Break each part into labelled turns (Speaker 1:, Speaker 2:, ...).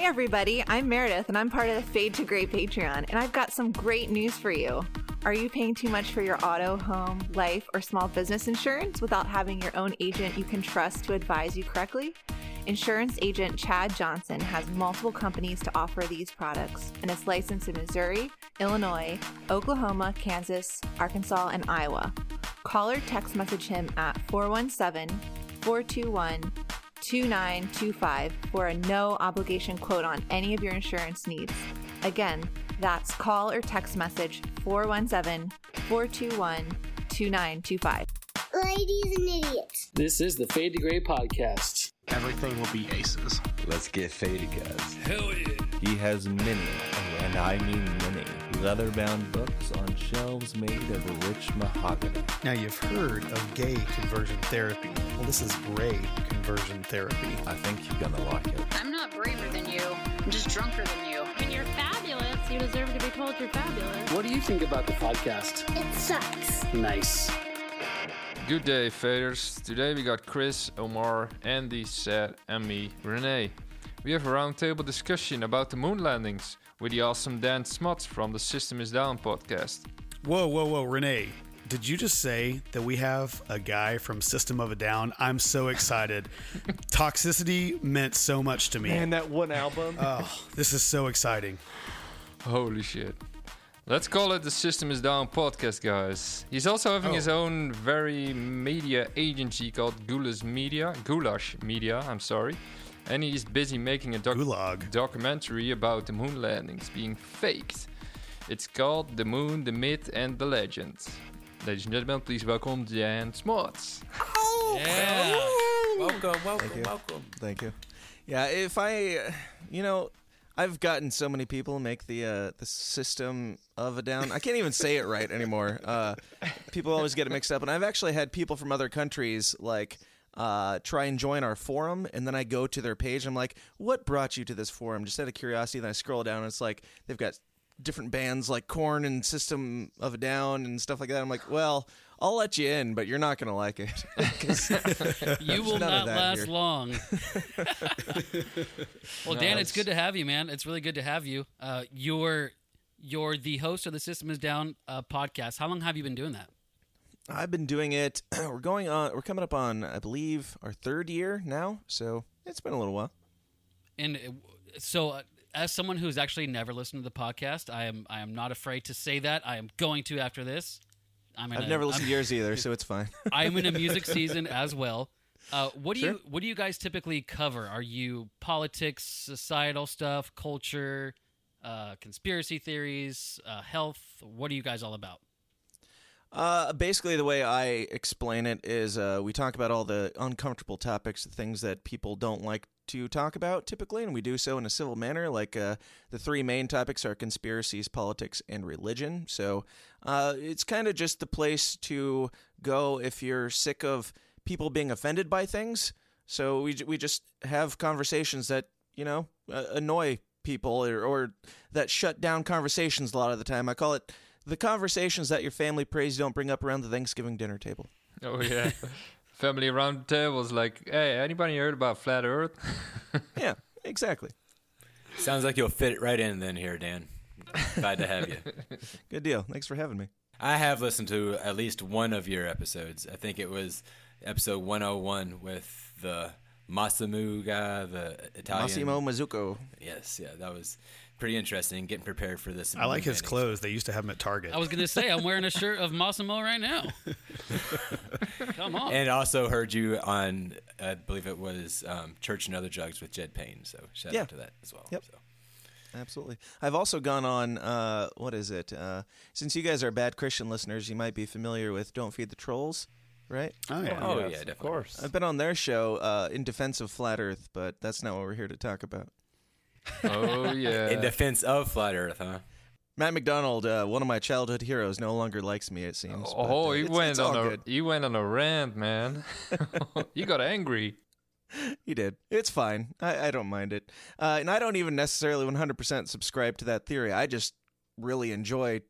Speaker 1: Hey everybody, I'm Meredith and I'm part of the Fade to Gray Patreon, and I've got some great news for you. Are you paying too much for your auto, home, life, or small business insurance without having your own agent you can trust to advise you correctly? Insurance agent Chad Johnson has multiple companies to offer these products and is licensed in Missouri, Illinois, Oklahoma, Kansas, Arkansas, and Iowa. Call or text message him at 417 421 2925 for a no obligation quote on any of your insurance needs. Again, that's call or text message 417 421 2925.
Speaker 2: Ladies and idiots.
Speaker 3: This is the Fade to Gray podcast.
Speaker 4: Everything will be aces.
Speaker 5: Let's get faded, guys.
Speaker 3: Hell yeah.
Speaker 5: He has many, and I mean many, leather-bound books on shelves made of rich mahogany.
Speaker 4: Now, you've heard of gay conversion therapy. Well, this is gray conversion therapy.
Speaker 5: I think you're gonna like it.
Speaker 6: I'm not braver than you. I'm just drunker than you.
Speaker 7: When you're fabulous, you deserve to be told you're fabulous.
Speaker 3: What do you think about the podcast?
Speaker 2: It sucks.
Speaker 3: Nice.
Speaker 8: Good day, faders. Today we got Chris, Omar, Andy, Seth, and me, Renee. We have a roundtable discussion about the moon landings with the awesome Dan Smuts from the System is Down podcast.
Speaker 4: Whoa, whoa, whoa, Renee. Did you just say that we have a guy from System of a Down? I'm so excited. Toxicity meant so much to me.
Speaker 5: And that one album.
Speaker 4: Oh, this is so exciting.
Speaker 8: Holy shit. Let's call it the System is Down podcast, guys. He's also having his
Speaker 4: Oh.
Speaker 8: own very media agency called Gulash Media. Goulash Media, I'm sorry. And he's busy making a doc-
Speaker 4: Gulag.
Speaker 8: documentary about the moon landings being faked. It's called The Moon, the Myth, and the Legend. Ladies and gentlemen, please welcome Dan Smuts.
Speaker 9: Yeah. Welcome, welcome, welcome.
Speaker 5: Thank you. Yeah, if I, uh, you know, I've gotten so many people make the uh, the system of a down. I can't even say it right anymore. Uh, people always get it mixed up, and I've actually had people from other countries like uh, try and join our forum, and then I go to their page. I'm like, "What brought you to this forum?" Just out of curiosity. Then I scroll down, and it's like they've got different bands like Korn and System of a Down and stuff like that. I'm like, "Well, I'll let you in, but you're not gonna like it.
Speaker 9: You will not last
Speaker 5: here.
Speaker 9: long. well, Dan,
Speaker 5: No,
Speaker 9: it's good to have you, man. It's really good to have you. Uh, you're you're the host of the System Is Down uh, podcast. How long have you been doing that?
Speaker 5: I've been doing it. We're going on. We're coming up on, I believe, our third year now. So it's been a little while.
Speaker 9: And uh, so, uh, as someone who's actually never listened to the podcast, I am I am not afraid to say that. I am going to after this. I'm
Speaker 5: I've
Speaker 9: a-
Speaker 5: never listened
Speaker 9: I'm-
Speaker 5: to yours either, so it's fine.
Speaker 9: I am in a music season as well. Uh, what do
Speaker 5: Sure.
Speaker 9: you What do you guys typically cover? Are you politics, societal stuff, culture, uh, conspiracy theories, uh, health? What are you guys all about?
Speaker 5: Uh, basically, the way I explain it is, uh, we talk about all the uncomfortable topics, the things that people don't like to talk about typically, and we do so in a civil manner. Like uh, the three main topics are conspiracies, politics, and religion. So uh, it's kind of just the place to go if you're sick of people being offended by things. So we we just have conversations that you know annoy people or, or that shut down conversations a lot of the time. I call it the conversations that your family prays you don't bring up around the Thanksgiving dinner table.
Speaker 8: Oh, yeah. Family around the table was like, hey, anybody heard about Flat Earth?
Speaker 5: Yeah, exactly.
Speaker 10: Sounds like you'll fit right in then here, Dan. Glad to have you.
Speaker 5: Good deal. Thanks for having me.
Speaker 10: I have listened to at least one of your episodes. I think it was episode 101 with the Masamu guy, the Italian.
Speaker 5: Massimo Mazzucco.
Speaker 10: Yes, yeah, that was pretty interesting. Getting prepared for this.
Speaker 4: I like his clothes. They used to have him at Target.
Speaker 9: I was gonna say I'm wearing a shirt of Massimo right now. Come on.
Speaker 10: And also heard you on, I believe it was um, Church and Other Drugs with Jed Payne. So shout
Speaker 5: Yeah.
Speaker 10: out to that as well.
Speaker 5: Yep.
Speaker 10: So.
Speaker 5: Absolutely. I've also gone on, uh, what is it? Uh, since you guys are bad Christian listeners, you might be familiar with Don't Feed the Trolls, right?
Speaker 4: oh yeah.
Speaker 10: Oh,
Speaker 8: Yes,
Speaker 10: yeah,
Speaker 8: Of course.
Speaker 5: I've been on their show uh, in defense of Flat Earth, but that's not what we're here to talk about.
Speaker 8: Oh, yeah.
Speaker 10: In defense of Flat Earth, huh?
Speaker 5: Matt McDonald, uh, one of my childhood heroes, no longer likes me. It seems. but,
Speaker 8: Oh,
Speaker 5: uh,
Speaker 8: he
Speaker 5: it's-
Speaker 8: went
Speaker 5: it's
Speaker 8: on a
Speaker 5: good.
Speaker 8: he went on a rant, man. he got angry.
Speaker 5: He did. It's fine. I, I don't mind it. Uh, and I don't even necessarily 100% subscribe to that theory. I just really enjoy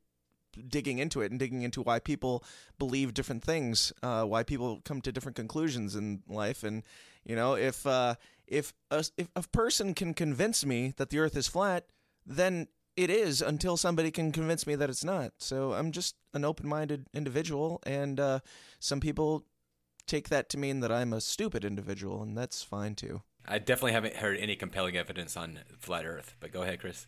Speaker 5: digging into it and digging into why people believe different things, uh, why people come to different conclusions in life. And, you know, if. If a, if a person can convince me that the Earth is flat, then it is until somebody can convince me that it's not. So I'm just an open-minded individual, and uh, some people take that to mean that I'm a stupid individual, and that's fine too.
Speaker 10: I definitely haven't heard any compelling evidence on flat Earth, but go ahead, Chris.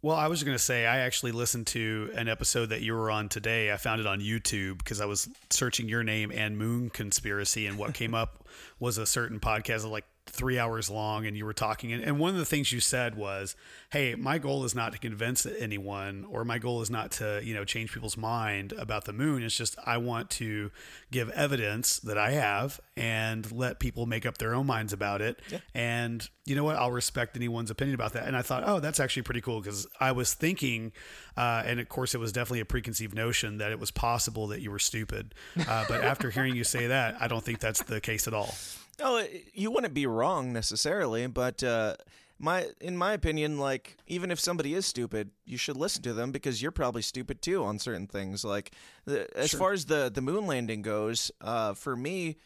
Speaker 4: Well, I was going to say, I actually listened to an episode that you were on today. I found it on YouTube because I was searching your name and Moon Conspiracy, and what came up was a certain podcast of like three hours long and you were talking. And, and one of the things you said was hey my goal is not to convince anyone or my goal is not to you know change people's mind about the moon. It's just i want to give evidence that i have and let people make up their own minds about it.
Speaker 5: Yeah.
Speaker 4: and you know what? I'll respect anyone's opinion about that. And i thought oh that's actually pretty cool because i was thinking uh, and of course it was definitely a preconceived notion that it was possible that you were stupid. Uh, but after hearing you say that i don't think that's the case at all
Speaker 5: Oh, you wouldn't be wrong necessarily, but uh, my in my opinion, like even if somebody is stupid, you should listen to them because you're probably stupid too on certain things. Like the, as
Speaker 4: Sure.
Speaker 5: far as the the moon landing goes, uh, for me,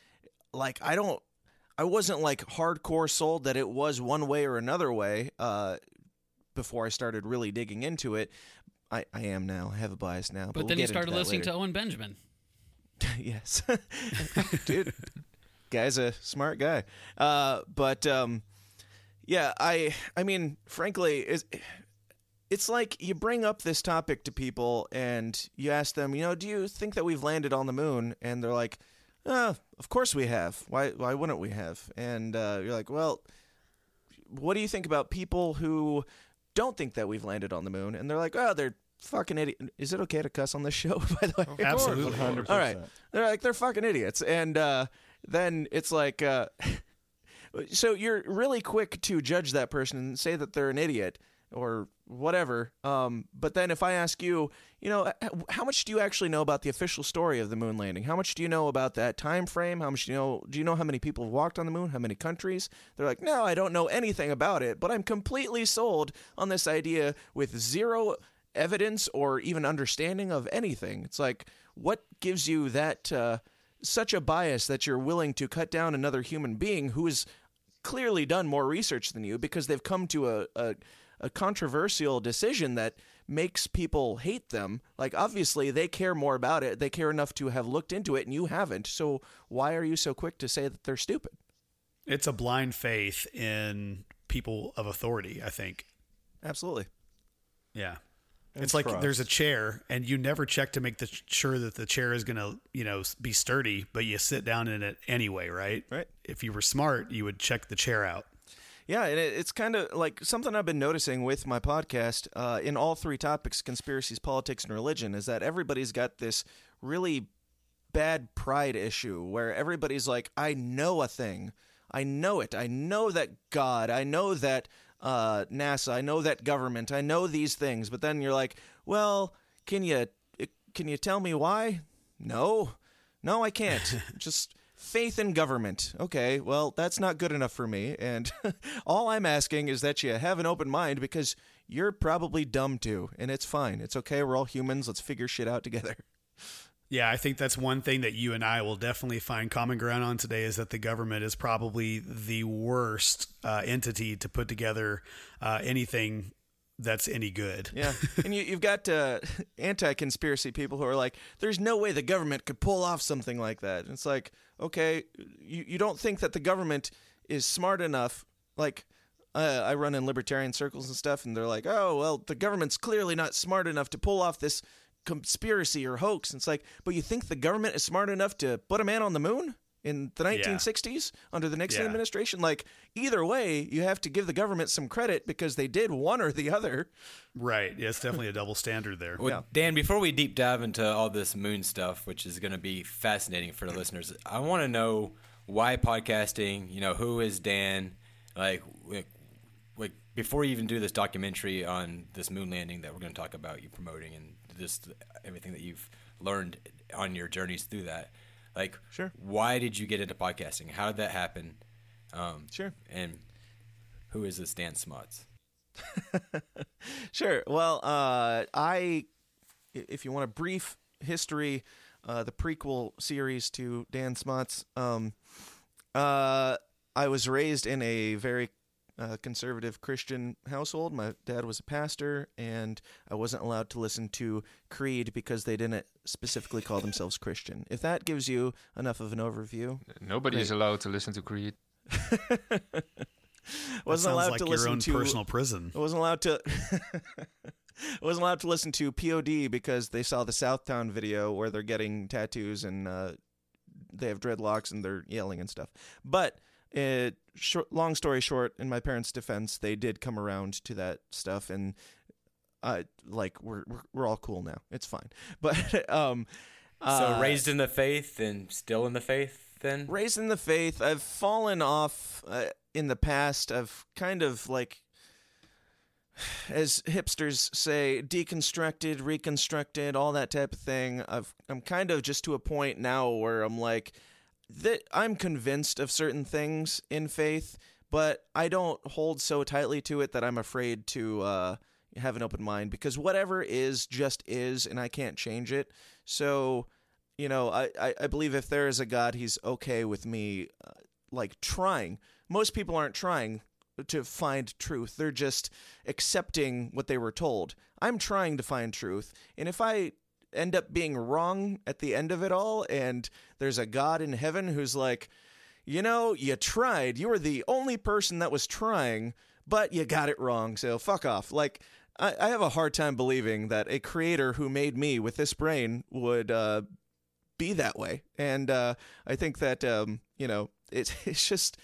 Speaker 5: like I don't, I wasn't like hardcore sold that it was one way or another way. Uh, before I started really digging into it, I, I am now. I have a bias now. But,
Speaker 9: But
Speaker 5: we'll
Speaker 9: then you started listening
Speaker 5: later.
Speaker 9: to Owen Benjamin.
Speaker 5: yes, dude, guy's a smart guy. Uh, but um, yeah, I I mean, frankly, is it's like you bring up this topic to people and you ask them, you know, do you think that we've landed on the moon? And they're like, uh, of course we have. Why why wouldn't we have? And uh, you're like, well, what do you think about people who don't think that we've landed on the moon? And they're like, oh, they're fucking idiot. Is it okay to cuss on this show? By the way,
Speaker 4: Absolutely. 100%.
Speaker 5: All right, they're like they're fucking idiots, and uh, then it's like, uh, so you're really quick to judge that person and say that they're an idiot or whatever. Um, but then if I ask you, you know, how much do you actually know about the official story of the moon landing? How much do you know about that time frame? How much do you know? Do you know how many people have walked on the moon? How many countries? They're like, no, I don't know anything about it, but I'm completely sold on this idea with zero evidence or even understanding of anything. It's like, what gives you that uh, such a bias that you're willing to cut down another human being who has clearly done more research than you because they've come to a, a, a controversial decision that makes people hate them. Like, obviously, they care more about it. They care enough to have looked into it, and you haven't. So, why are you so quick to say that they're stupid?
Speaker 4: It's a blind faith in people of authority, I think.
Speaker 5: Absolutely.
Speaker 4: Yeah.
Speaker 11: And
Speaker 4: it's like there's a chair and you never check to make the sure that the chair is going to, you know, be sturdy, but you sit down in it anyway, right?
Speaker 5: Right.
Speaker 4: If you were smart, you would check the chair out.
Speaker 5: Yeah, and it, it's kind of like something I've been noticing with my podcast uh, in all three topics conspiracies, politics, and religion is that everybody's got this really bad pride issue where everybody's like, I know a thing. I know it. I know that God. I know that uh, NASA. I know that government. I know these things. But then you're like, well, can you can you tell me why? No, no, I can't. Just faith in government. Okay, well, that's not good enough for me. And all I'm asking is that you have an open mind because you're probably dumb too, and it's fine. It's okay. We're all humans. Let's figure shit out together.
Speaker 4: Yeah, I think that's one thing that you and I will definitely find common ground on today is that the government is probably the worst uh, entity to put together uh, anything that's any good.
Speaker 5: Yeah, and you, you've got uh, anti-conspiracy people who are like, "There's no way the government could pull off something like that." And it's like, okay, you you don't think that the government is smart enough? Like, uh, I run in libertarian circles and stuff, and they're like, "Oh, well, the government's clearly not smart enough to pull off this conspiracy or hoax." And it's like, but you think the government is smart enough to put a man on the moon? In the 1960s, under the Nixon
Speaker 4: Yeah.
Speaker 5: administration, like either way, you have to give the government some credit because they did one or the other.
Speaker 4: Right. Yeah, it's definitely a double standard there.
Speaker 10: Well, Dan, before we deep dive into all this moon stuff, which is going to be fascinating for the listeners, I want to know why podcasting. You know, who is Dan? Like, like, like before you even do this documentary on this moon landing that we're going to talk about, you promoting and just everything that you've learned on your journeys through that. Like,
Speaker 5: Sure.
Speaker 10: Why did you get into podcasting? How did that happen? Um,
Speaker 5: Sure.
Speaker 10: And who is this Dan Smuts?
Speaker 5: Sure. Well, uh, I, if you want a brief history, uh, the prequel series to Dan Smuts, um, uh, I was raised in a very uh, conservative Christian household. My dad was a pastor, and I wasn't allowed to listen to Creed because they didn't specifically call themselves Christian. If that gives you enough of an overview,
Speaker 8: Nobody is allowed to listen to Creed.
Speaker 5: wasn't allowed
Speaker 4: like
Speaker 5: to
Speaker 4: your
Speaker 5: listen
Speaker 4: own
Speaker 5: to
Speaker 4: personal prison.
Speaker 5: I wasn't allowed to. I wasn't allowed to listen to POD because they saw the Southtown video where they're getting tattoos and uh, they have dreadlocks and they're yelling and stuff. But it, short, long story short, in my parents' defense, they did come around to that stuff and. Uh, like we're, we're we're all cool now. It's fine. But um,
Speaker 10: So
Speaker 5: uh,
Speaker 10: raised in the faith and still in the faith, then?
Speaker 5: raised in the faith. I've fallen off uh, in the past. I've kind of like, as hipsters say, deconstructed, reconstructed, all that type of thing. I've I'm kind of just to a point now where I'm like, that I'm convinced of certain things in faith, but I don't hold so tightly to it that I'm afraid to uh, have an open mind because whatever is just is, and I can't change it. So you know, I, I, I believe if there is a God, he's okay with me, uh, like, trying. Most people aren't trying to find truth, they're just accepting what they were told. I'm trying to find truth, and if I end up being wrong at the end of it all, and there's a God in heaven who's like, you know, you tried, you were the only person that was trying, but you got it wrong, so fuck off. Like, I, I have a hard time believing that a creator who made me with this brain would uh, be that way. And uh, I think that um, you know it's it's just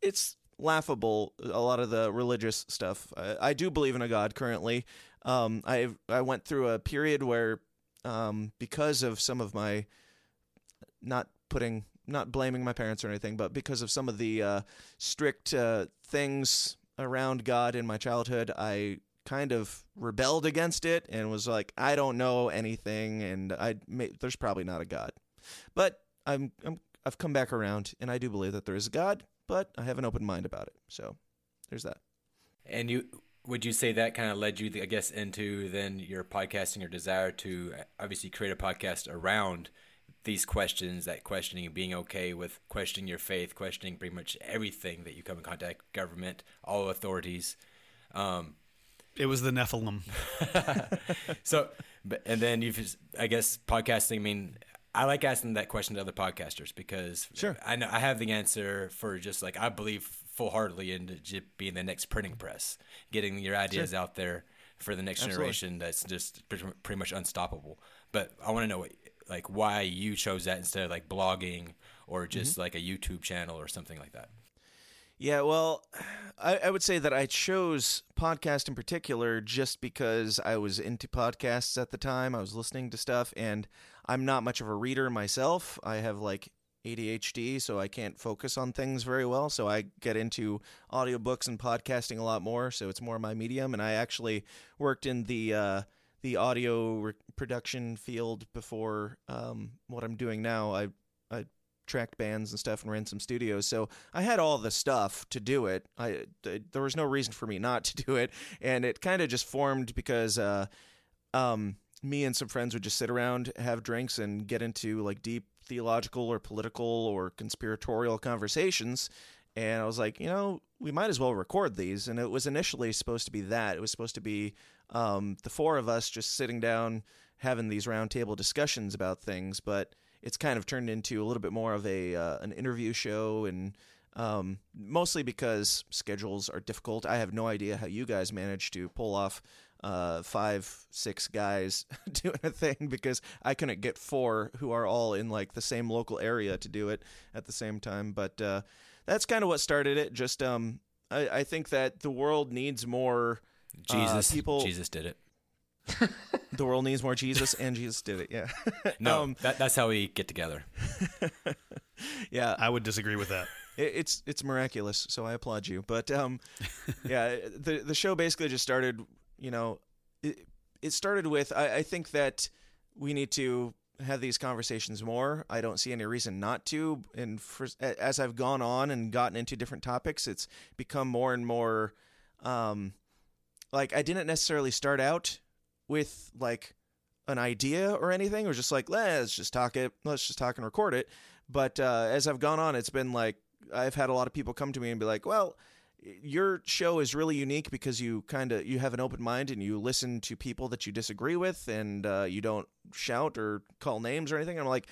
Speaker 5: it's laughable. A lot of the religious stuff. I, I do believe in a God currently. Um, I I went through a period where um, because of some of my not putting not blaming my parents or anything, but because of some of the uh, strict uh, things around God in my childhood, I kind of rebelled against it and was like, I don't know anything, and I there's probably not a God. But I'm, I'm I've come back around, and I do believe that there is a God, but I have an open mind about it. So there's that.
Speaker 10: And you would you say that kind of led you, I guess, into then your podcasting or desire to obviously create a podcast around these questions, that questioning being okay with questioning your faith, questioning pretty much everything that you come in contact, government, all authorities. Um,
Speaker 4: It was the Nephilim.
Speaker 10: so, but, and then you've, I guess, podcasting. I mean, I like asking that question to other podcasters because
Speaker 5: Sure.
Speaker 10: I know I have the answer for just like I believe full heartedly in j- being the next printing press, getting your ideas out there for the next
Speaker 5: Absolutely.
Speaker 10: generation. That's just pretty much unstoppable. But I want to know like why you chose that instead of like blogging or just mm-hmm. like a YouTube channel or something like that.
Speaker 5: Yeah, well, I, I would say that I chose podcast in particular just because I was into podcasts at the time. I was listening to stuff, and I'm not much of a reader myself. I have like ADHD, so I can't focus on things very well. So I get into audiobooks and podcasting a lot more. So it's more my medium. And I actually worked in the uh, the audio re- production field before um, what I'm doing now. I I tracked bands and stuff and ran some studios. So I had all the stuff to do it. I, th- there was no reason for me not to do it, and it kind of just formed because uh, um, me and some friends would just sit around, have drinks, and get into like deep theological or political or conspiratorial conversations. And I was like, you know, we might as well record these. And it was initially supposed to be that. It was supposed to be um, the four of us just sitting down having these roundtable discussions about things. But it's kind of turned into a little bit more of a uh, an interview show and um, mostly because schedules are difficult. I have no idea how you guys manage to pull off uh, five, six guys doing a thing because I couldn't get four who are all in like the same local area to do it at the same time. But uh, that's kind of what started it. Just um, I, I think that the world needs more uh,
Speaker 10: Jesus,
Speaker 5: people.
Speaker 10: Jesus did it.
Speaker 5: The world needs more Jesus, and Jesus did it. Yeah.
Speaker 10: No,
Speaker 5: Um,
Speaker 10: that, that's how we get together.
Speaker 5: yeah.
Speaker 4: I would disagree with that.
Speaker 5: It's it's miraculous, so I applaud you. But um, yeah, the the show basically just started. You know, it, it started with I, I think that we need to have these conversations more. I don't see any reason not to. And for, as I've gone on and gotten into different topics, it's become more and more. Um, like I didn't necessarily start out with like an idea or anything, or just like let's just talk it, let's just talk and record it. But uh, as I've gone on, it's been like I've had a lot of people come to me and be like, "Well, your show is really unique because you kind of you have an open mind and you listen to people that you disagree with and uh, you don't shout or call names or anything." I'm like,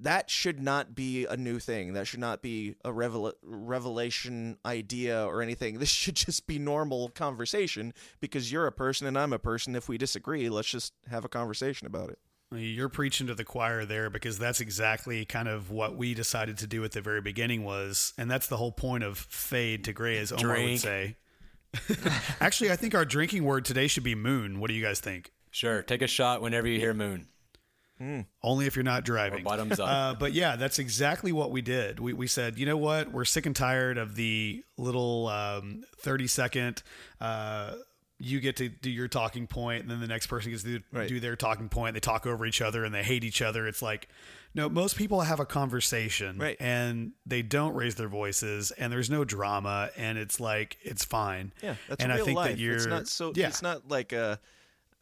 Speaker 5: that should not be a new thing. That should not be a revel- revelation idea or anything. This should just be normal conversation because you're a person and I'm a person. If we disagree, let's just have a conversation about it.
Speaker 4: You're preaching to the choir there because that's exactly kind of what we decided to do at the very beginning was, and that's the whole point of fade to gray, as Omar would say. Actually, I think our drinking word today should be moon. What do you guys think?
Speaker 10: Sure, take a shot whenever you hear moon.
Speaker 4: Only if you're not driving.
Speaker 10: Or bottoms up.
Speaker 4: Uh, but yeah, that's exactly what we did. We, we said, you know what? We're sick and tired of the little um, 30 second. Uh, you get to do your talking point, and then the next person gets to do,
Speaker 5: Right.
Speaker 4: do their talking point. They talk over each other and they hate each other. It's like, no, most people have a conversation
Speaker 5: Right.
Speaker 4: and they don't raise their voices, and there's no drama, and it's like, it's fine.
Speaker 5: Yeah, that's
Speaker 4: and
Speaker 5: real
Speaker 4: I think
Speaker 5: life.
Speaker 4: that you're,
Speaker 5: it's not so.
Speaker 4: yeah.
Speaker 5: It's not like a,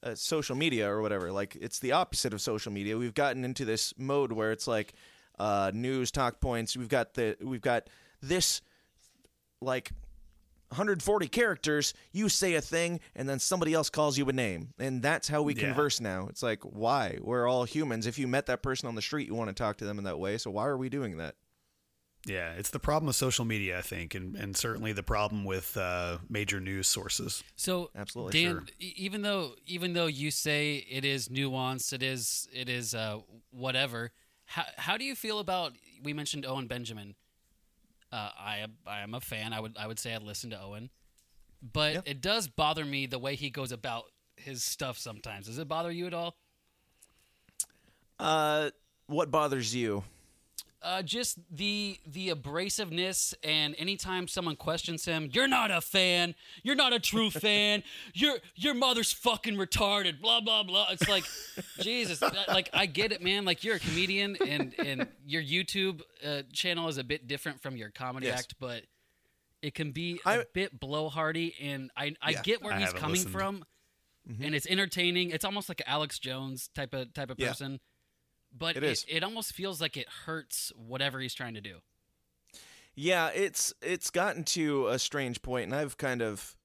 Speaker 5: a social media or whatever. Like it's the opposite of social media. We've gotten into this mode where it's like uh, news talk points. We've got the we've got this like 140 characters. You say a thing, and then somebody else calls you a name, and that's how we
Speaker 4: Yeah.
Speaker 5: converse now. It's like why we're all humans. If you met that person on the street, you want to talk to them in that way. So why are we doing that?
Speaker 4: Yeah, it's the problem with social media, I think, and, and certainly the problem with uh, major news sources.
Speaker 9: So
Speaker 5: Absolutely,
Speaker 9: Dan,
Speaker 5: sure.
Speaker 9: even though even though you say it is nuanced, it is it is uh, whatever. How how do you feel about? We mentioned Owen Benjamin. Uh, I am I am a fan. I would I would say I'd listen to Owen, but
Speaker 5: Yeah.
Speaker 9: it does bother me the way he goes about his stuff sometimes. Does it bother you at all?
Speaker 5: Uh, what bothers you?
Speaker 9: Uh, just the the abrasiveness, and anytime someone questions him, you're not a fan. You're not a true fan. Your your mother's fucking retarded. Blah blah blah. It's like, Jesus. Like I get it, man. Like you're a comedian, and and your YouTube uh, channel is a bit different from your comedy
Speaker 5: Yes.
Speaker 9: act, but it can be a
Speaker 5: I-
Speaker 9: bit blowhardy, and I I
Speaker 5: Yeah.
Speaker 9: get where
Speaker 4: I
Speaker 9: he's coming
Speaker 4: listened.
Speaker 9: from, and it's entertaining. It's almost like Alex Jones type of type of
Speaker 5: Yeah.
Speaker 9: person. But
Speaker 5: It
Speaker 9: it, it almost feels like it hurts whatever he's trying to do.
Speaker 5: Yeah, it's it's gotten to a strange point, and I've kind of,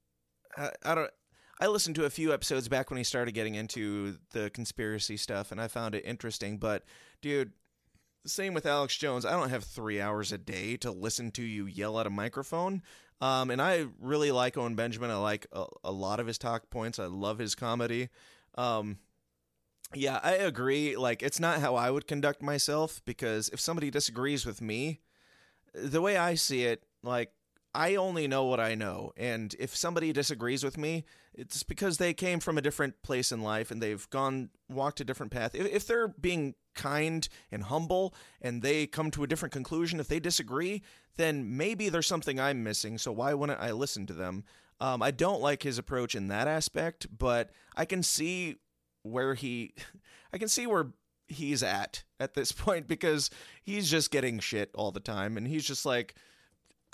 Speaker 5: I, I don't. I listened to a few episodes back when he started getting into the conspiracy stuff, and I found it interesting. But, dude, same with Alex Jones. I don't have three hours a day to listen to you yell at a microphone. Um, and I really like Owen Benjamin. I like a, a lot of his talk points. I love his comedy. Um, yeah, I agree. Like, it's not how I would conduct myself because if somebody disagrees with me, the way I see it, like I only know what I know, and if somebody disagrees with me, it's because they came from a different place in life and they've gone walked a different path. If, if they're being kind and humble and they come to a different conclusion, if they disagree, then maybe there's something I'm missing. So why wouldn't I listen to them? Um, I don't like his approach in that aspect, but I can see where he, I can see where he's at at this point because he's just getting shit all the time and he's just like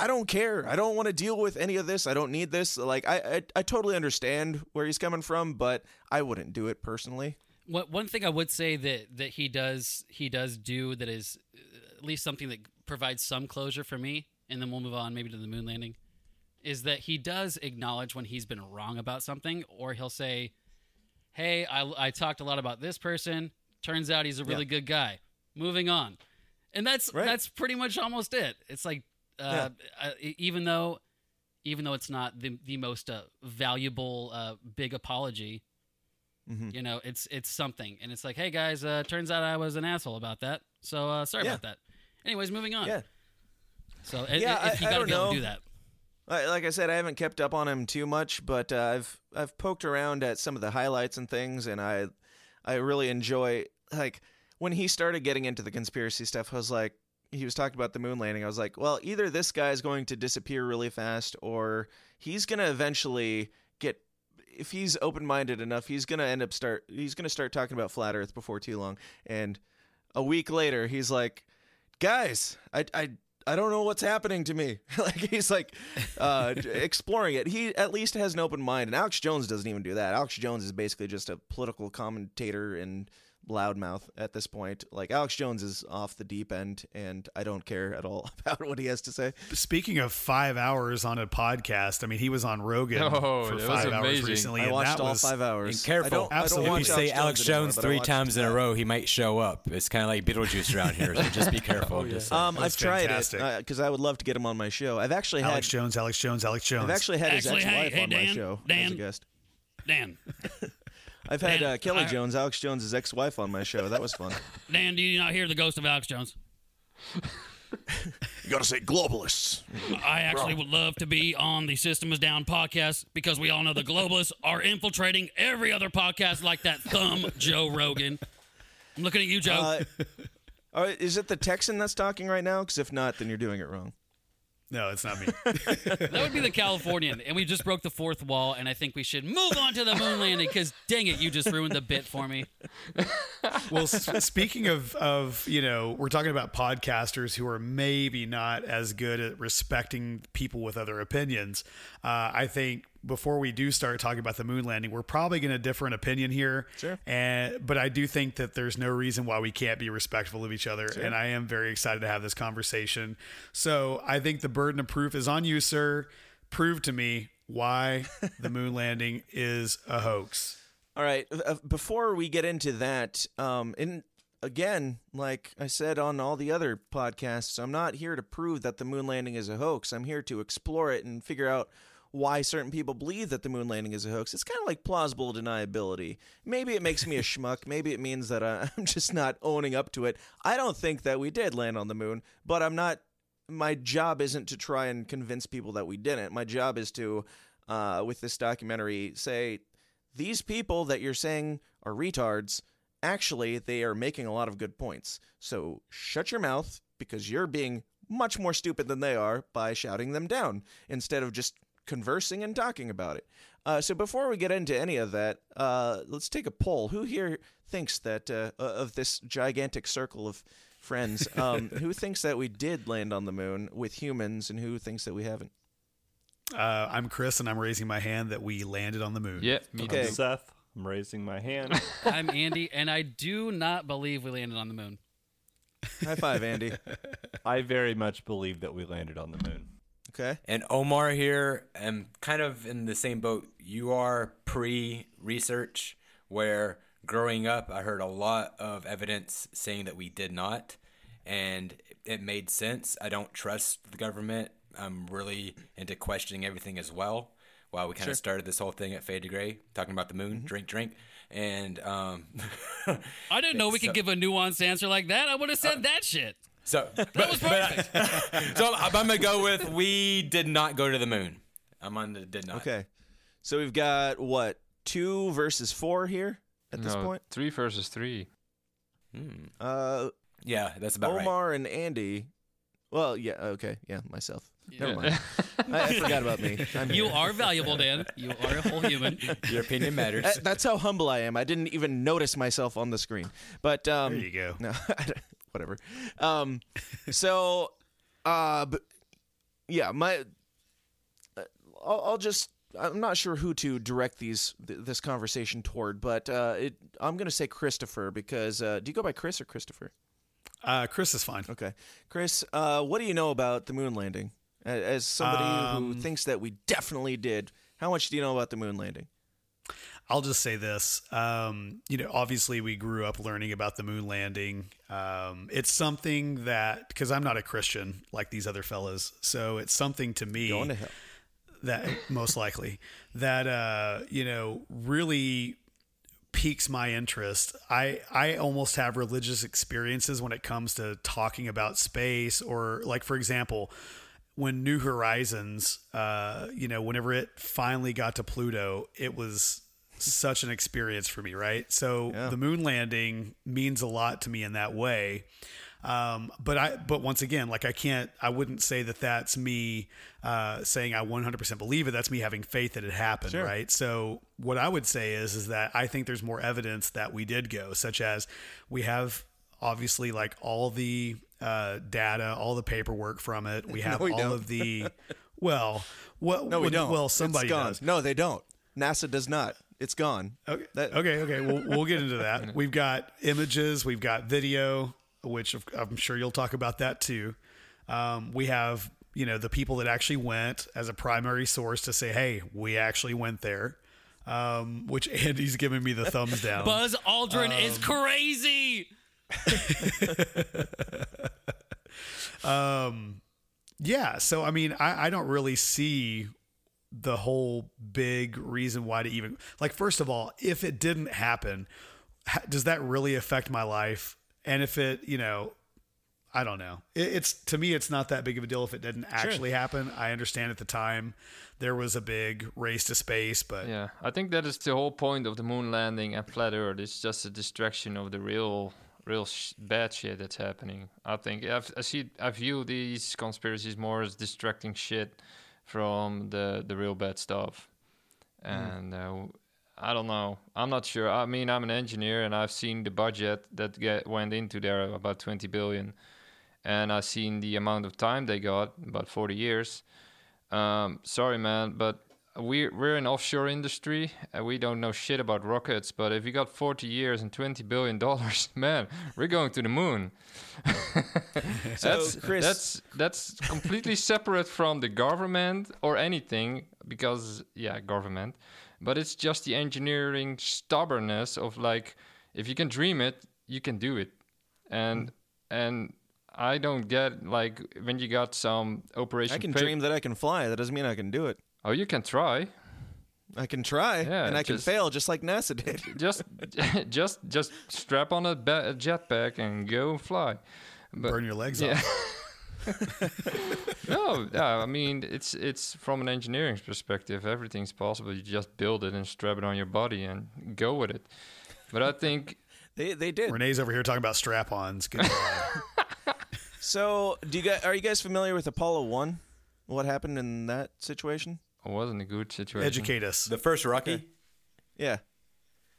Speaker 5: I don't care. I don't want to deal with any of this. I don't need this. Like I I, I totally understand where he's coming from, but I wouldn't do it personally.
Speaker 9: What one thing I would say that that he does he does do that is uh, at least something that provides some closure for me, and then we'll move on maybe to the moon landing, is that he does acknowledge when he's been wrong about something, or he'll say, "Hey, I I talked a lot about this person. Turns out he's a really good guy. Moving on." And that's
Speaker 5: Right.
Speaker 9: that's pretty much almost it. It's like uh, uh, e- even though even though it's not the the most uh, valuable uh, big apology,
Speaker 5: Mhm.
Speaker 9: you know, it's it's something, and it's like, hey guys, uh, turns out I was an asshole about that, so uh, sorry
Speaker 5: Yeah.
Speaker 9: about that. Anyways, moving on.
Speaker 5: Yeah.
Speaker 9: So
Speaker 5: Yeah,
Speaker 9: you
Speaker 5: I
Speaker 9: gotta be able to
Speaker 5: know.
Speaker 9: do that,
Speaker 5: Like I said, I haven't kept up on him too much, but uh, I've I've poked around at some of the highlights and things, and I I really enjoy like when he started getting into the conspiracy stuff. I was like, he was talking about the moon landing. I was like, well, either this guy's going to disappear really fast, or he's gonna eventually get. If he's open minded enough, he's gonna end up start. He's gonna start talking about flat Earth before too long. And a week later, he's like, guys, I I I don't know what's happening to me. like he's like uh, exploring it. He at least has an open mind, and Alex Jones doesn't even do that. Alex Jones is basically just a political commentator and loudmouth at this point. Like Alex Jones is off the deep end, and I don't care at all about what he has to say.
Speaker 4: Speaking of five hours on a podcast, I mean, he was on Rogan
Speaker 8: Oh,
Speaker 4: for
Speaker 8: that was
Speaker 4: five hours
Speaker 8: amazing.
Speaker 4: recently.
Speaker 5: I
Speaker 4: and
Speaker 5: watched
Speaker 4: that
Speaker 5: all
Speaker 4: was,
Speaker 5: five hours.
Speaker 10: And careful.
Speaker 5: I don't, I don't
Speaker 4: Absolutely.
Speaker 10: if you say Alex
Speaker 5: anymore,
Speaker 10: Jones
Speaker 5: but
Speaker 10: three
Speaker 5: watched
Speaker 10: times in a row, he might show up. It's kind of like Beetlejuice around here, so just be careful. Just saying.
Speaker 5: Um, I've
Speaker 4: That's
Speaker 5: tried
Speaker 4: fantastic.
Speaker 5: it because I would love to get him on my show. I've actually had
Speaker 4: Alex Jones, Alex Jones, Alex Jones.
Speaker 5: I've actually had
Speaker 9: Actually,
Speaker 5: his ex-wife
Speaker 9: hey,
Speaker 5: on my
Speaker 9: Dan,
Speaker 5: show as a
Speaker 9: Dan.
Speaker 5: guest.
Speaker 9: Dan,
Speaker 5: I've had
Speaker 9: Dan,
Speaker 5: uh, Kelly
Speaker 9: I-
Speaker 5: Jones, Alex Jones' ex-wife, on my show. That was fun.
Speaker 9: Dan, do you not hear the ghost of Alex Jones?
Speaker 5: you got to say globalists.
Speaker 9: I actually would love to be on the System is Down podcast because we all know the globalists are infiltrating every other podcast like that thumb Joe Rogan. I'm looking at you, Joe.
Speaker 5: Uh, all right, is it the Texan that's talking right now? Because if not, then you're doing it wrong.
Speaker 4: No, it's not me.
Speaker 9: that would be the Californian, and we just broke the fourth wall. And I think we should move on to the moon landing because, dang it, you just ruined the bit for me.
Speaker 4: well, s- speaking of of you know, we're talking about podcasters who are maybe not as good at respecting people with other opinions. Uh, I think before we do start talking about the moon landing, we're probably going to differ in opinion here.
Speaker 5: Sure.
Speaker 4: And but I do think that there's no reason why we can't be respectful of each other, and I am very excited to have this conversation. So I think the burden of proof is on you, sir. Prove to me why the moon landing is a hoax.
Speaker 5: All right. uh, Before we get into that, um, and again, like I said on all the other podcasts, I'm not here to prove that the moon landing is a hoax. I'm here to explore it and figure out why certain people believe that the moon landing is a hoax. It's kind of like plausible deniability. Maybe it makes me a schmuck. Maybe it means that I- I'm just not owning up to it. I don't think that we did land on the moon, but I'm not. My job isn't to try and convince people that we didn't. My job is to, uh, with this documentary, say these people that you're saying are retards, actually, they are making a lot of good points. So shut your mouth because you're being much more stupid than they are by shouting them down instead of just conversing and talking about it. Uh, so before we get into any of that, uh, let's take a poll. Who here thinks that uh, of this gigantic circle of friends, um, who thinks that we did land on the moon with humans, and who thinks that we haven't?
Speaker 4: Uh, I'm Chris, and I'm raising my hand that we landed on the moon.
Speaker 8: Yeah, me
Speaker 5: Okay.
Speaker 8: too.
Speaker 11: Seth, I'm raising my hand.
Speaker 9: I'm Andy, and I do not believe we landed on the moon.
Speaker 5: High five, Andy.
Speaker 11: I very much believe that we landed on the moon.
Speaker 5: Okay.
Speaker 10: And Omar here, am kind of in the same boat. You are pre-research, where growing up, I heard a lot of evidence saying that we did not, and it made sense. I don't trust the government. I'm really into questioning everything as well. While we kind of started this whole thing at Fade to Gray, talking about the moon, drink, drink, and um,
Speaker 9: I didn't know we
Speaker 10: So-
Speaker 9: could give a nuanced answer like that. I would have said that shit.
Speaker 10: So
Speaker 9: That
Speaker 10: but-
Speaker 9: was
Speaker 10: but-
Speaker 9: perfect.
Speaker 10: so I'm, I'm gonna go with we did not go to the moon. I'm on the did not.
Speaker 5: Okay. So we've got what two versus four here at this point.
Speaker 8: three versus three.
Speaker 10: Hmm.
Speaker 5: Uh,
Speaker 10: Yeah, that's about right.
Speaker 5: Omar and Andy. Well, yeah. Okay. Yeah, myself. Never mind. I, I forgot about me. I'm
Speaker 9: You
Speaker 5: here.
Speaker 9: are valuable, Dan. You are a whole human.
Speaker 10: Your opinion matters.
Speaker 5: That- that's how humble I am. I didn't even notice myself on the screen. But um,
Speaker 4: There you go.
Speaker 5: No, I don't- whatever. Um, so, uh, but yeah, my, uh, I'll, I'll just. I'm not sure who to direct these th- this conversation toward, but uh, it, I'm going to say Christopher because uh, do you go by Chris or Christopher?
Speaker 4: Uh, Chris is fine.
Speaker 5: Okay, Chris, uh, what do you know about the moon landing? As somebody
Speaker 4: Um,
Speaker 5: who thinks that we definitely did, how much do you know about the moon landing?
Speaker 4: I'll just say this. Um, you know, obviously, we grew up learning about the moon landing. Um, it's something that, because I'm not a Christian like these other fellas, so it's something to me
Speaker 5: Going to hell.
Speaker 4: that most likely that uh, you know really piques my interest. I I almost have religious experiences when it comes to talking about space or like for example, when New Horizons, uh, you know, whenever it finally got to Pluto, it was such an experience for me, right? So
Speaker 5: Yeah.
Speaker 4: the moon landing means a lot to me in that way. Um, but I, but once again, like I can't, I wouldn't say that that's me uh, saying I 100% believe it. That's me having faith that it happened,
Speaker 5: Sure.
Speaker 4: right? So what I would say is, is that I think there's more evidence that we did go, such as we have obviously like all the uh, data, all the paperwork from it. We have
Speaker 5: we
Speaker 4: all
Speaker 5: don't.
Speaker 4: of the, well, well,
Speaker 5: No, we
Speaker 4: well,
Speaker 5: don't.
Speaker 4: Well, somebody does.
Speaker 5: No, they don't. NASA does not. It's gone.
Speaker 4: Okay.
Speaker 5: That-
Speaker 4: okay. Okay. We'll we'll get into that. We've got images. We've got video, which I'm sure you'll talk about that too. Um, we have you know the people that actually went as a primary source to say, hey, we actually went there. Um, which Andy's giving me the thumbs down.
Speaker 9: Buzz Aldrin is
Speaker 4: Um,
Speaker 9: crazy.
Speaker 4: um, yeah. So I mean, I, I don't really see the whole big reason why to even like. First of all, if it didn't happen, does that really affect my life? And if it, you know, I don't know. It, it's to me, it's not that big of a deal if it didn't actually happen. I understand at the time there was a big race to space, but
Speaker 8: Yeah, I think that is the whole point of the moon landing and flat Earth. It's just a distraction of the real, real sh- bad shit that's happening. I think I've, I see. I view these conspiracies more as distracting shit from the the real bad stuff. And uh, I don't know. I'm not sure. I mean, I'm an engineer, and I've seen the budget that get, went into there about 20 billion, and I've seen the amount of time they got about 40 years. Um, sorry, man, but we're we're an offshore industry. And we don't know shit about rockets. But if you got 40 years and 20 billion dollars, man, we're going to the moon. that's
Speaker 5: Chris-
Speaker 8: that's that's completely separate from the government or anything because yeah, government. But it's just the engineering stubbornness of like, if you can dream it, you can do it, and and. I don't get like when you got some operation.
Speaker 5: I can
Speaker 8: Pa-
Speaker 5: dream that I can fly. That doesn't mean I can do it.
Speaker 8: Oh, you can try.
Speaker 5: I can try,
Speaker 8: Yeah,
Speaker 5: and I can fail just like NASA did.
Speaker 8: Just, just, just strap on a, ba- a jetpack and go fly. But,
Speaker 4: burn your legs
Speaker 8: yeah.
Speaker 4: off.
Speaker 8: no, yeah, I mean it's it's from an engineering perspective, everything's possible. You just build it and strap it on your body and go with it. But I think
Speaker 5: They they did.
Speaker 4: Renee's over here talking about strap-ons.
Speaker 5: So, do you guys are you guys familiar with Apollo One? What happened in that situation?
Speaker 8: It wasn't a good situation.
Speaker 4: Educate us.
Speaker 10: The first Rocky.
Speaker 5: Yeah,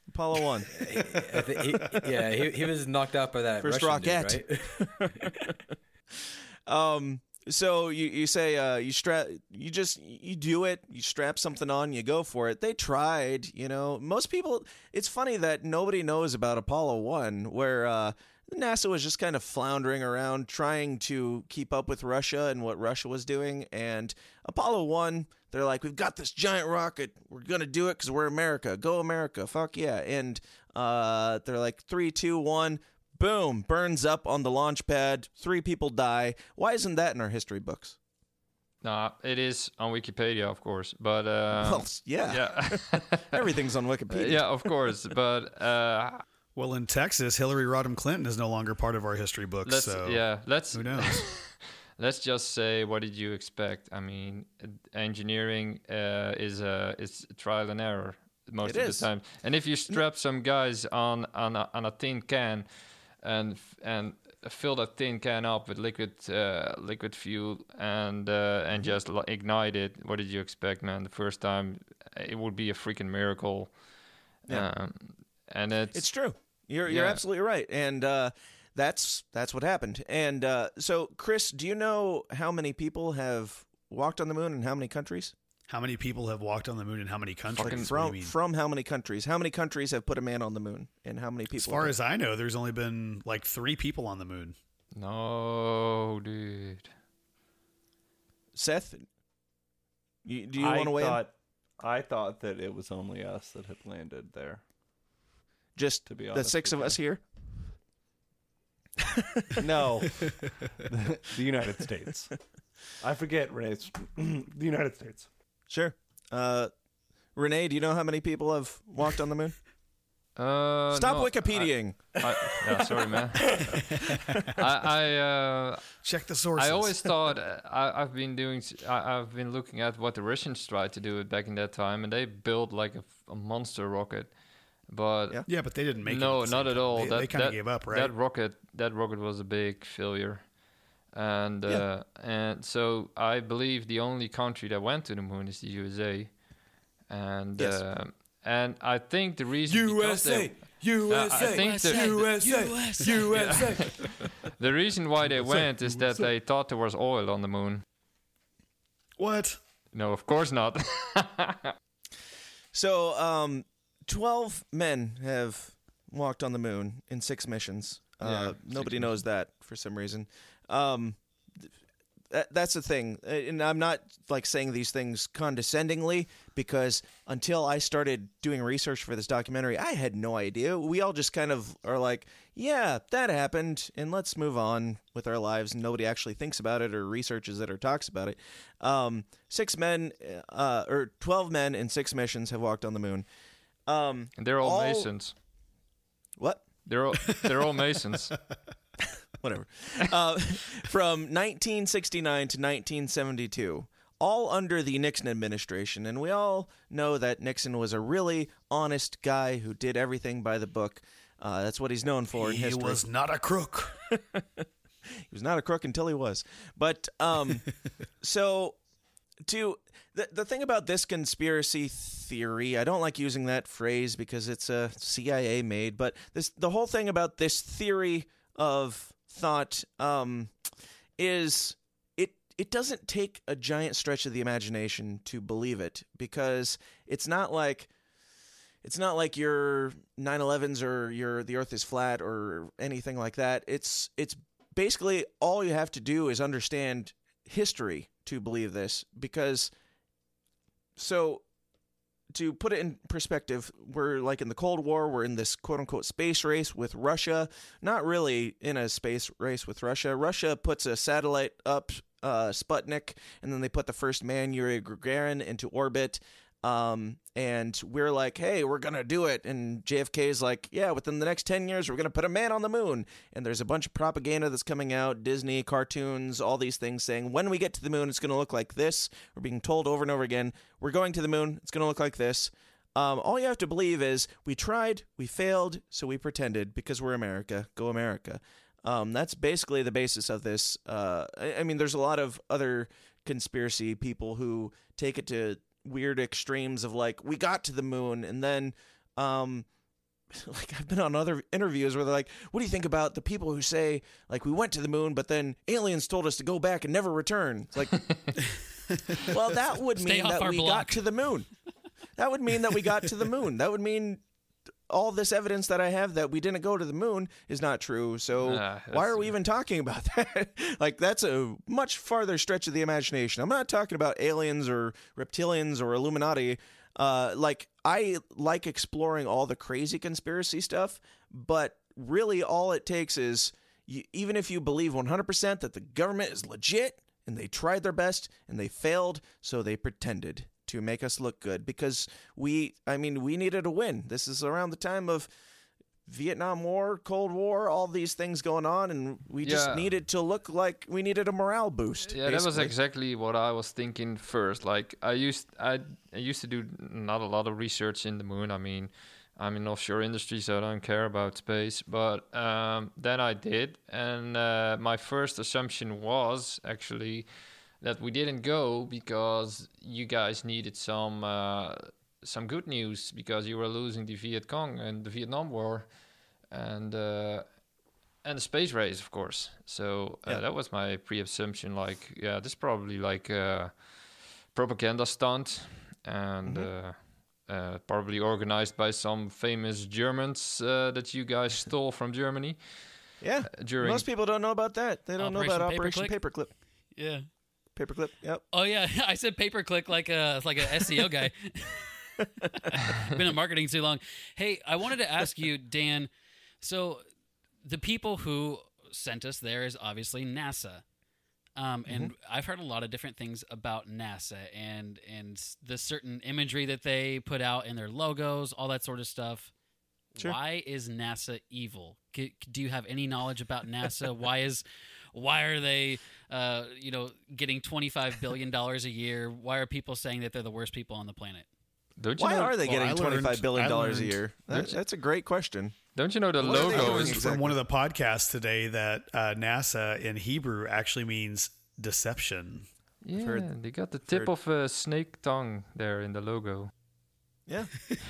Speaker 5: Apollo One.
Speaker 10: I he- yeah, he, he was knocked out by that
Speaker 5: First
Speaker 10: Russian dude,
Speaker 5: rocket.
Speaker 10: right?
Speaker 5: Um. So you you say uh you strap you just you do it you strap something on you go for it. They tried, you know. Most people. It's funny that nobody knows about Apollo One, where uh, NASA was just kind of floundering around trying to keep up with Russia and what Russia was doing. And Apollo One, they're like, we've got this giant rocket. We're gonna do it because we're America. Go America. Fuck yeah. And uh, they're like three, two, one. Boom, burns up on the launch pad. Three people die. Why isn't that in our history books?
Speaker 8: Nah, it is on Wikipedia, of course. But uh,
Speaker 5: well, yeah.
Speaker 8: yeah,
Speaker 5: Everything's on Wikipedia.
Speaker 8: yeah, of course. But uh,
Speaker 4: Well, in Texas, Hillary Rodham Clinton is no longer part of our history books.
Speaker 8: let's
Speaker 4: so
Speaker 8: yeah, let's
Speaker 4: who knows?
Speaker 8: let's just say what did you expect i mean engineering uh, is a is trial and error most
Speaker 5: It
Speaker 8: of
Speaker 5: is.
Speaker 8: the time and if you strap some guys on on a, on a tin can and and fill that tin can up with liquid uh, liquid fuel and uh, and just li- ignite it what did you expect man the first time it would be a freaking miracle
Speaker 5: Yeah.
Speaker 8: um, and it's,
Speaker 5: It's true. You're you're absolutely right, and uh, that's that's what happened. And uh, so, Chris, do you know how many people have walked on the moon and how many countries?
Speaker 4: How many people have walked on the moon in how many countries? What
Speaker 5: From from how many countries? How many countries have put a man on the moon, and how many people?
Speaker 4: as far as I know, there's only been like three people on the moon.
Speaker 8: no dude
Speaker 5: Seth, you, do you
Speaker 11: I
Speaker 5: want to weigh in?
Speaker 11: I thought that it was only us that had landed there.
Speaker 5: Just
Speaker 11: to be honest,
Speaker 5: the
Speaker 11: six
Speaker 5: of
Speaker 11: you.
Speaker 5: us here.
Speaker 11: No, the, the United States. I forget, Renee. It's the United States.
Speaker 5: Sure. Uh, Renee, do you know how many people have walked on the moon?
Speaker 8: uh,
Speaker 5: Stop
Speaker 8: no, I-
Speaker 5: Wikipediaing.
Speaker 8: I, yeah, sorry, man. I, I, uh,
Speaker 4: Check the sources.
Speaker 8: I always thought uh, I, I've been doing. I, have been looking at what the Russians tried to do back in that time, and they built like a, a monster rocket. But
Speaker 5: Yeah.
Speaker 4: Yeah, but they didn't make it.
Speaker 8: no, not at
Speaker 4: time.
Speaker 8: all.
Speaker 4: They,
Speaker 8: that
Speaker 4: they kind of gave up, right?
Speaker 8: That rocket, that rocket was a big failure, and
Speaker 5: Yeah.
Speaker 8: uh, and so I believe the only country that went to the moon is the USA, and
Speaker 5: Yes.
Speaker 8: uh, and I think the reason because they- Uh, I think the-
Speaker 5: USA.
Speaker 8: The reason why they went is that they thought there was oil on the moon.
Speaker 4: what?
Speaker 8: No, of course not.
Speaker 5: So, um, 12 men have walked on the moon in six missions. Uh, nobody knows that for some reason. Um, th- that's the thing. Uh, And I'm not like saying these things condescendingly because until I started doing research for this documentary, I had no idea. We all just kind of are like, yeah, that happened, and let's move on with our lives. And nobody actually thinks about it or researches it or talks about it. Um, six men, uh, or 12 men in six missions have walked on the moon. Um,
Speaker 8: And they're all,
Speaker 5: all-
Speaker 8: Masons.
Speaker 5: What?
Speaker 8: They're all they're all Masons.
Speaker 5: whatever. Uh, from 1969 to 1972, all under the Nixon administration, and we all know that Nixon was a really honest guy who did everything by the book. Uh, that's what he's known for in
Speaker 4: He
Speaker 5: history.
Speaker 4: was not a crook.
Speaker 5: he was not a crook until he was. But um, so to the the thing about this conspiracy theory, I don't like using that phrase because it's a CIA made, but this the whole thing about this theory of thought um, is it it doesn't take a giant stretch of the imagination to believe it because it's not like it's not like your 9/11s or your the earth is flat or anything like that. It's it's basically all you have to do is understand history to believe this because so to put it in perspective, we're like in the Cold War, we're in this quote unquote space race with Russia. Not really in a space race with Russia. Russia puts a satellite up, uh, Sputnik, and then they put the first man, Yuri Gagarin, into orbit. Um, and we're like, hey, we're going to do it. And JFK is like, yeah, within the next 10 years, we're going to put a man on the moon. And there's a bunch of propaganda that's coming out Disney, cartoons, all these things saying, when we get to the moon, it's going to look like this. We're being told over and over again, we're going to the moon, it's going to look like this. Um, all you have to believe is we tried, we failed, so we pretended because we're America. Go America. Um, that's basically the basis of this. Uh, I, I mean, there's a lot of other conspiracy people who take it to weird extremes of like we got to the moon and then um like I've been on other interviews where they're like, "What do you think about the people who say like we went to the moon, but then aliens told us to go back and never return?" It's like, well, that would mean that we
Speaker 9: block.
Speaker 5: got to the moon. That would mean that we got to the moon. That would mean all this evidence that I have that we didn't go to the moon is not true. So
Speaker 8: Nah,
Speaker 5: why are we even talking about that? like that's a much farther stretch of the imagination. I'm not talking about aliens or reptilians or Illuminati. Uh, like I like exploring all the crazy conspiracy stuff, but really all it takes is you, even if you believe 100% that the government is legit and they tried their best and they failed, so they pretended to make us look good because we I mean we needed a win. This is around the time of Vietnam War, Cold War, all these things going on and we just
Speaker 8: Yeah.
Speaker 5: needed to look like we needed a morale boost.
Speaker 8: Yeah, that was exactly what I was thinking first. Like I used I, I used to do not a lot of research in the moon. I mean, I'm in offshore industry, so I don't care about space. But um, then I did, and uh, my first assumption was actually that we didn't go because you guys needed some uh, some good news because you were losing the Viet Cong and the Vietnam War, and uh, and the space race, of course. So uh,
Speaker 5: Yeah.
Speaker 8: that was my pre-assumption. Like, yeah, this is probably like a propaganda stunt, and uh, uh, probably organized by some famous Germans uh, that you guys stole from Germany.
Speaker 5: Yeah.
Speaker 8: during
Speaker 5: Most people don't know about that. They don't know about
Speaker 9: Operation
Speaker 5: Operation Paperclip.
Speaker 9: Yeah.
Speaker 5: Paperclip. Yep.
Speaker 9: Oh yeah, I said paperclip like a like a SEO guy. Been in marketing too long. Hey, I wanted to ask you, Dan. So, the people who sent us there is obviously NASA, um, and I've heard a lot of different things about NASA and and the certain imagery that they put out in their logos, all that sort of stuff.
Speaker 5: Sure.
Speaker 9: Why is NASA evil? C- do you have any knowledge about NASA? why is why are they uh, you know getting 25 billion dollars a year? Why are people saying that they're the worst people on the planet?
Speaker 8: Don't you
Speaker 5: Why
Speaker 8: know?
Speaker 5: are they
Speaker 4: Well,
Speaker 5: getting
Speaker 4: I
Speaker 5: twenty-five
Speaker 4: learned-
Speaker 5: billion
Speaker 4: I
Speaker 5: dollars a year? That,
Speaker 8: you-
Speaker 5: that's a great question.
Speaker 8: Don't you know the
Speaker 5: What
Speaker 8: logo is
Speaker 5: exactly?
Speaker 4: From one of the podcasts today that uh, NASA in Hebrew actually means deception.
Speaker 8: yeah,
Speaker 5: heard-
Speaker 8: they got the tip of a snake tongue there in the logo.
Speaker 5: Yeah.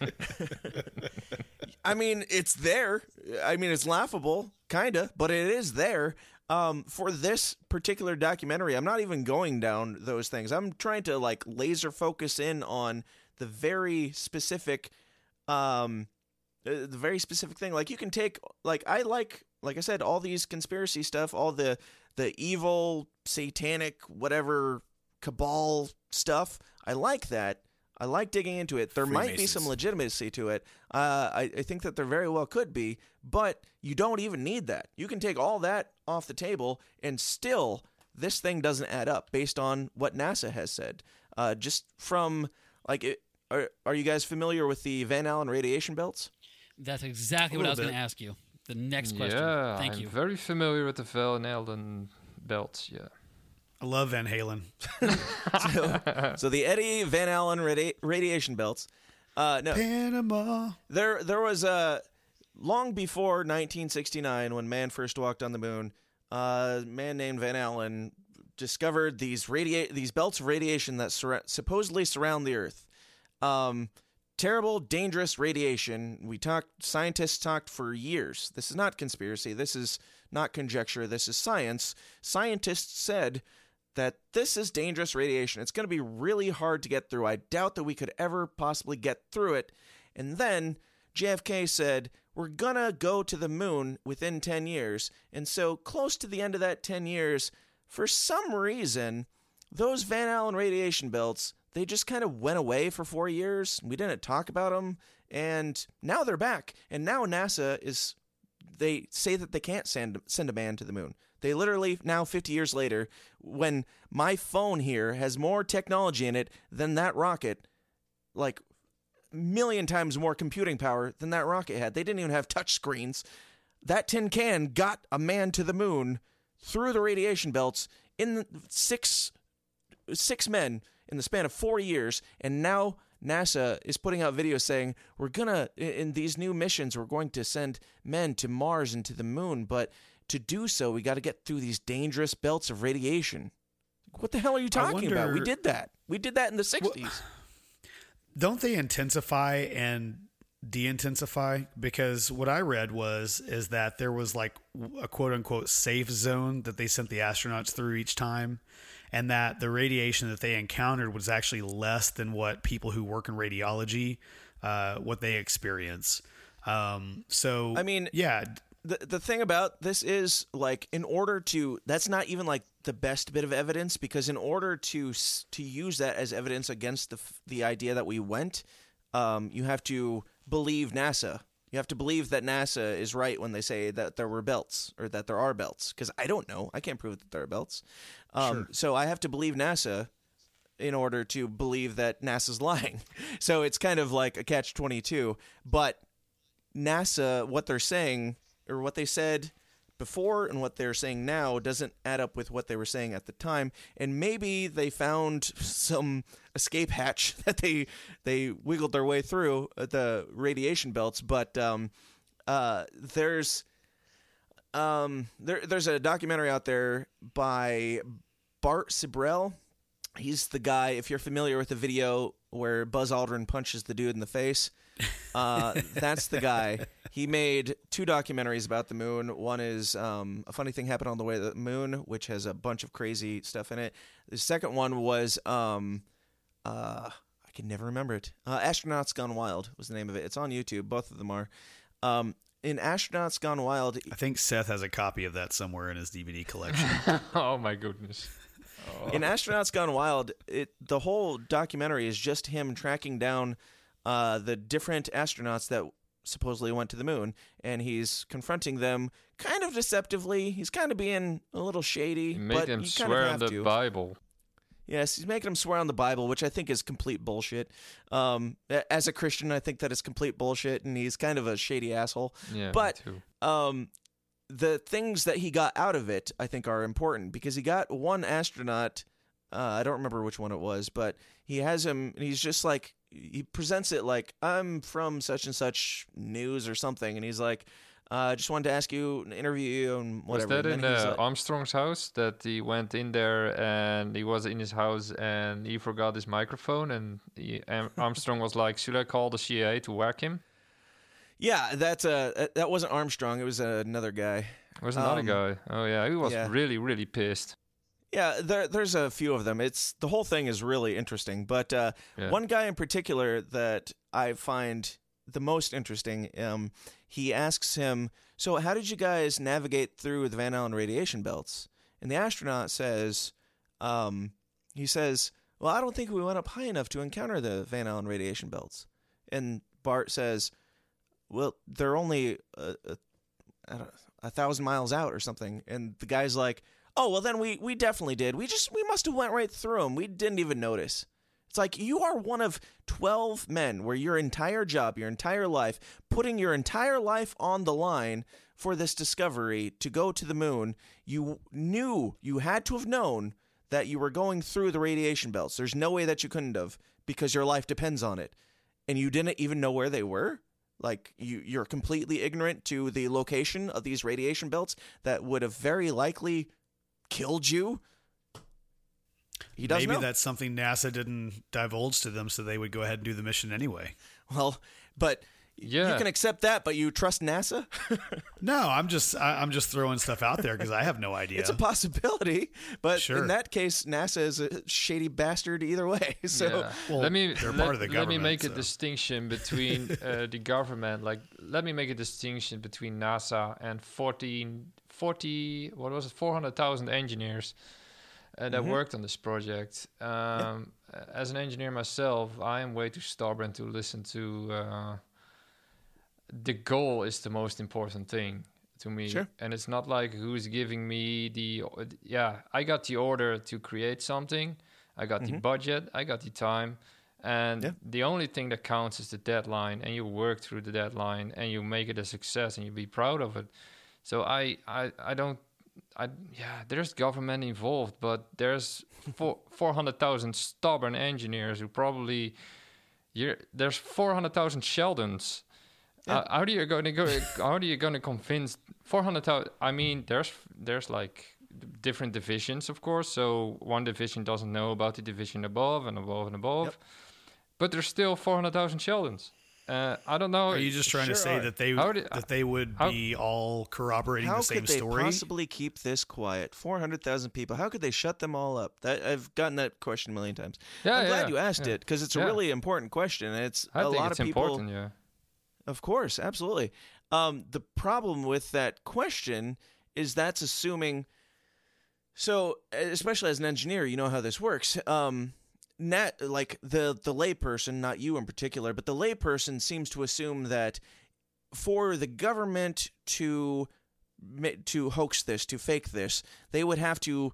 Speaker 5: I mean, it's there. I mean, it's laughable, kind of, but it is there. Um, for this particular documentary, I'm not even going down those things. I'm trying to like laser focus in on the very specific um, uh, the very specific thing. Like you can take, like I like, like I said, all these conspiracy stuff, all the the evil, satanic, whatever cabal stuff. I like that. I like digging into it. There might be some legitimacy to it. Uh, I, I think that there very well could be, but you don't even need that. You can take all that off the table, and still, this thing doesn't add up based on what NASA has said. Uh, just from like, it, are are you guys familiar with the Van Allen radiation belts?
Speaker 9: That's exactly what I was going to ask you. The next question.
Speaker 8: Yeah,
Speaker 9: Thank
Speaker 8: I'm
Speaker 9: you.
Speaker 8: very familiar with the Van Allen belts. Yeah.
Speaker 4: I love Van Halen.
Speaker 5: so, so the Eddie Van Allen radi- radiation belts. Uh, no,
Speaker 4: Panama.
Speaker 5: There, there was a long before 1969 when man first walked on the moon. Uh, a man named Van Allen discovered these radiate these belts of radiation that surra- supposedly surround the Earth. Um, terrible, dangerous radiation. We talked. Scientists talked for years. This is not conspiracy. This is not conjecture. This is science. Scientists said that this is dangerous radiation. It's going to be really hard to get through. I doubt that we could ever possibly get through it. And then JFK said, We're going to go to the moon within 10 years. And so, close to the end of that 10 years, for some reason, those Van Allen radiation belts, they just kind of went away for four years. We didn't talk about them. And now they're back. And now NASA is they say that they can't send send a man to the moon. They literally now 50 years later, when my phone here has more technology in it than that rocket, like million times more computing power than that rocket had. They didn't even have touch screens. That tin can got a man to the moon through the radiation belts in six six men in the span of four years, and now NASA is putting out videos saying we're gonna in these new missions we're going to send men to Mars and to the moon, but to do so we got to get through these dangerous belts of radiation. What the hell are you talking about? We did that. We did that in the '60s.
Speaker 4: Don't they intensify and de-intensify? Because what I read was is that there was like a quote unquote safe zone that they sent the astronauts through each time, and that the radiation that they encountered was actually less than what people who work in radiology, uh, what they experience. Um, so
Speaker 5: I mean,
Speaker 4: yeah,
Speaker 5: the the thing about this is like in order to that's not even like the best bit of evidence because in order to to use that as evidence against the the idea that we went um, you have to believe NASA. You have to believe that NASA is right when they say that there were belts or that there are belts because I don't know. I can't prove that there are belts. Um, so I have to believe NASA in order to believe that NASA's lying. So it's kind of like a catch 22 but NASA, what they're saying or what they said before and what they're saying now doesn't add up with what they were saying at the time. And maybe they found some escape hatch that they they wiggled their way through uh, the radiation belts. But um, uh, there's um, there there's a documentary out there by Bart Sibrel. He's the guy. If you're familiar with the video where Buzz Aldrin punches the dude in the face, uh, that's the guy. He made two documentaries about the moon. One is um, a funny thing happened on the way to the moon, which has a bunch of crazy stuff in it. The second one was um, uh, I can never remember it. Uh, Astronauts Gone Wild was the name of it. It's on YouTube. Both of them are. Um, in Astronauts Gone Wild,
Speaker 4: I think Seth has a copy of that somewhere in his DVD collection.
Speaker 8: oh my goodness.
Speaker 5: in Astronauts Gone Wild, it the whole documentary is just him tracking down uh, the different astronauts that supposedly went to the moon, and he's confronting them kind of deceptively. He's kind of being a little shady,
Speaker 8: Make
Speaker 5: but
Speaker 8: them
Speaker 5: you kind
Speaker 8: swear on the
Speaker 5: to.
Speaker 8: Bible.
Speaker 5: Yes, he's making them swear on the Bible, which I think is complete bullshit. Um, as a Christian, I think that is complete bullshit, and he's kind of a shady asshole.
Speaker 8: Yeah,
Speaker 5: but um, the things that he got out of it, I think, are important because he got one astronaut. Uh, I don't remember which one it was, but he has him, and he's just like he presents it like I'm from such and such news or something, and he's like, uh, "Just wanted to ask you, an interview you, and
Speaker 8: Was
Speaker 5: whatever."
Speaker 8: that
Speaker 5: And
Speaker 8: in uh,
Speaker 5: like-
Speaker 8: Armstrong's house that he went in there and he was in his house and he forgot his microphone and he, Am- Armstrong was like, "Should I call the CIA to whack him?"
Speaker 5: yeah, that's uh, that wasn't Armstrong. It was another guy.
Speaker 8: It was another
Speaker 5: Um,
Speaker 8: guy. Oh yeah, he was
Speaker 5: yeah.
Speaker 8: really really pissed.
Speaker 5: Yeah, there, there's a few of them. It's the whole thing is really interesting, but uh,
Speaker 8: Yeah.
Speaker 5: one guy in particular that I find the most interesting. Um, he asks him, "So, how did you guys navigate through the Van Allen radiation belts?" And the astronaut says, um, "He says, well, I don't think we went up high enough to encounter the Van Allen radiation belts." And Bart says, "Well, they're only a, a, I don't, a thousand miles out or something." And the guy's like, "Oh, well, then we we definitely did. We just we must have went right through them. We didn't even notice." It's like you are one of 12 men where your entire job, your entire life, putting your entire life on the line for this discovery to go to the moon. You knew, you had to have known that you were going through the radiation belts. There's no way that you couldn't have because your life depends on it. And you didn't even know where they were? Like you you're completely ignorant to the location of these radiation belts that would have very likely killed you he does
Speaker 4: Maybe
Speaker 5: know.
Speaker 4: that's something NASA didn't divulge to them, so they would go ahead and do the mission anyway.
Speaker 5: Well, but
Speaker 8: Yeah.
Speaker 5: you can accept that, but you trust NASA?
Speaker 4: No, I'm just I, I'm just throwing stuff out there because I have no idea.
Speaker 5: It's a possibility, but
Speaker 4: Sure.
Speaker 5: in that case, NASA is a shady bastard either way. So
Speaker 8: Yeah. let me
Speaker 4: they're
Speaker 8: let,
Speaker 4: part of the government,
Speaker 8: let me
Speaker 4: government,
Speaker 8: make a distinction between uh, the government. Like, let me make a distinction between NASA and 14, 40 what was it, four hundred thousand engineers uh, that
Speaker 5: Mhm.
Speaker 8: worked on this project. Um, As an engineer myself, I am way too stubborn to listen to. Uh, the goal is the most important thing to me
Speaker 5: Sure.
Speaker 8: and it's not like who's giving me the yeah i got the order to create something i got the
Speaker 5: Mhm.
Speaker 8: budget i got the time and
Speaker 5: Yeah.
Speaker 8: the only thing that counts is the deadline and you work through the deadline and you make it a success and you be proud of it so i i, I don't I yeah, there's government involved, but there's four four hundred thousand stubborn engineers who probably you're there's four hundred thousand Sheldons. Uh, how do you going to go? How are you going to convince four hundred thousand? I mean, there's there's like different divisions, of course. So one division doesn't know about the division above and above and above, but there's still four hundred thousand Sheldons. Uh, I don't know.
Speaker 4: Are you just trying to say that they
Speaker 8: How
Speaker 4: that they would
Speaker 8: how-
Speaker 4: be all corroborating
Speaker 5: how
Speaker 4: the same
Speaker 5: could they
Speaker 4: story?
Speaker 5: possibly keep this quiet? Four hundred thousand people. How could they shut them all up? That I've gotten that question a million times.
Speaker 8: Yeah,
Speaker 5: I'm glad you asked
Speaker 8: yeah.
Speaker 5: it because it's a really important question. and It's
Speaker 8: I
Speaker 5: a
Speaker 8: think
Speaker 5: lot
Speaker 8: it's
Speaker 5: of people.
Speaker 8: important. Yeah.
Speaker 5: Of course, absolutely. Um, the problem with that question is that's assuming. So, especially as an engineer, you know how this works. Um, nat like the the layperson, not you in particular, but the layperson seems to assume that for the government to to hoax this, to fake this, they would have to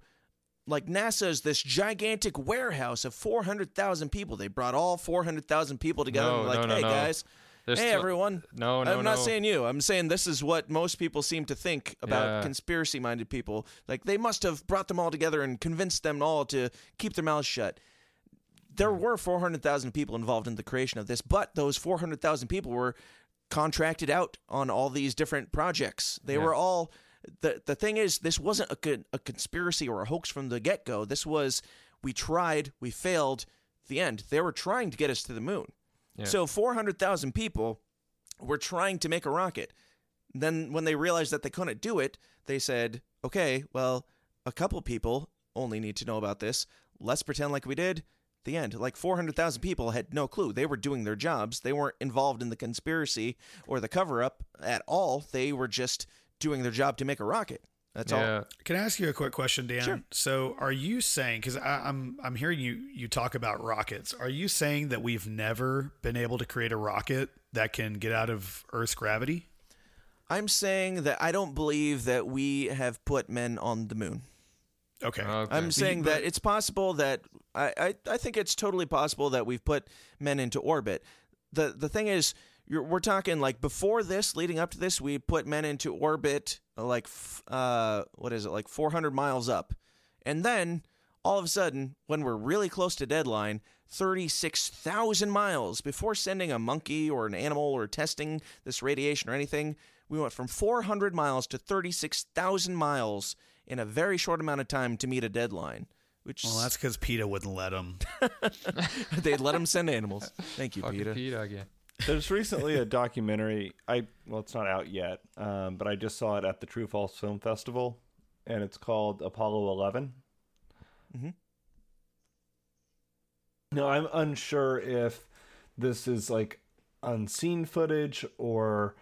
Speaker 5: like NASA is this gigantic warehouse of 400,000 people. They brought all 400,000 people together
Speaker 8: No,
Speaker 5: and like,
Speaker 8: no, no,
Speaker 5: hey guys,
Speaker 8: There's
Speaker 5: hey everyone.
Speaker 8: No, no,
Speaker 5: I'm not
Speaker 8: no.
Speaker 5: saying you. I'm saying this is what most people seem to think about
Speaker 8: Yeah.
Speaker 5: conspiracy minded people. Like they must have brought them all together and convinced them all to keep their mouths shut. There were 400,000 people involved in the creation of this, but those 400,000 people were contracted out on all these different projects. They
Speaker 8: Yeah.
Speaker 5: were all the the thing is this wasn't a con- a conspiracy or a hoax from the get-go. This was we tried, we failed, the end. They were trying to get us to the moon.
Speaker 8: Yeah.
Speaker 5: So 400,000 people were trying to make a rocket. Then when they realized that they couldn't do it, they said, "Okay, well, a couple people only need to know about this. Let's pretend like we did." The end. Like 400,000 people had no clue. They were doing their jobs. They weren't involved in the conspiracy or the cover up at all. They were just doing their job to make a rocket. That's all.
Speaker 4: Can I ask you a quick question, Dan?
Speaker 5: Sure.
Speaker 4: So, are you saying because I'm I'm hearing you you talk about rockets? Are you saying that we've never been able to create a rocket that can get out of Earth's gravity?
Speaker 5: I'm saying that I don't believe that we have put men on the moon.
Speaker 4: Okay.
Speaker 5: I'm saying that it's possible that I, I, I think it's totally possible that we've put men into orbit. The the thing is, you're, we're talking like before this, leading up to this, we put men into orbit like f- uh what is it like 400 miles up, and then all of a sudden, when we're really close to deadline, 36,000 miles before sending a monkey or an animal or testing this radiation or anything, we went from 400 miles to 36,000 miles in a very short amount of time to meet a deadline. Which
Speaker 4: Well, that's because PETA wouldn't let them.
Speaker 5: they'd let them send animals. Thank you,
Speaker 8: Fucking
Speaker 5: Peter.
Speaker 8: PETA again.
Speaker 11: There's recently a documentary. I well, it's not out yet, um, but I just saw it at the True False Film Festival, and it's called Apollo 11.
Speaker 5: Mm-hmm.
Speaker 11: Now I'm unsure if this is like unseen footage or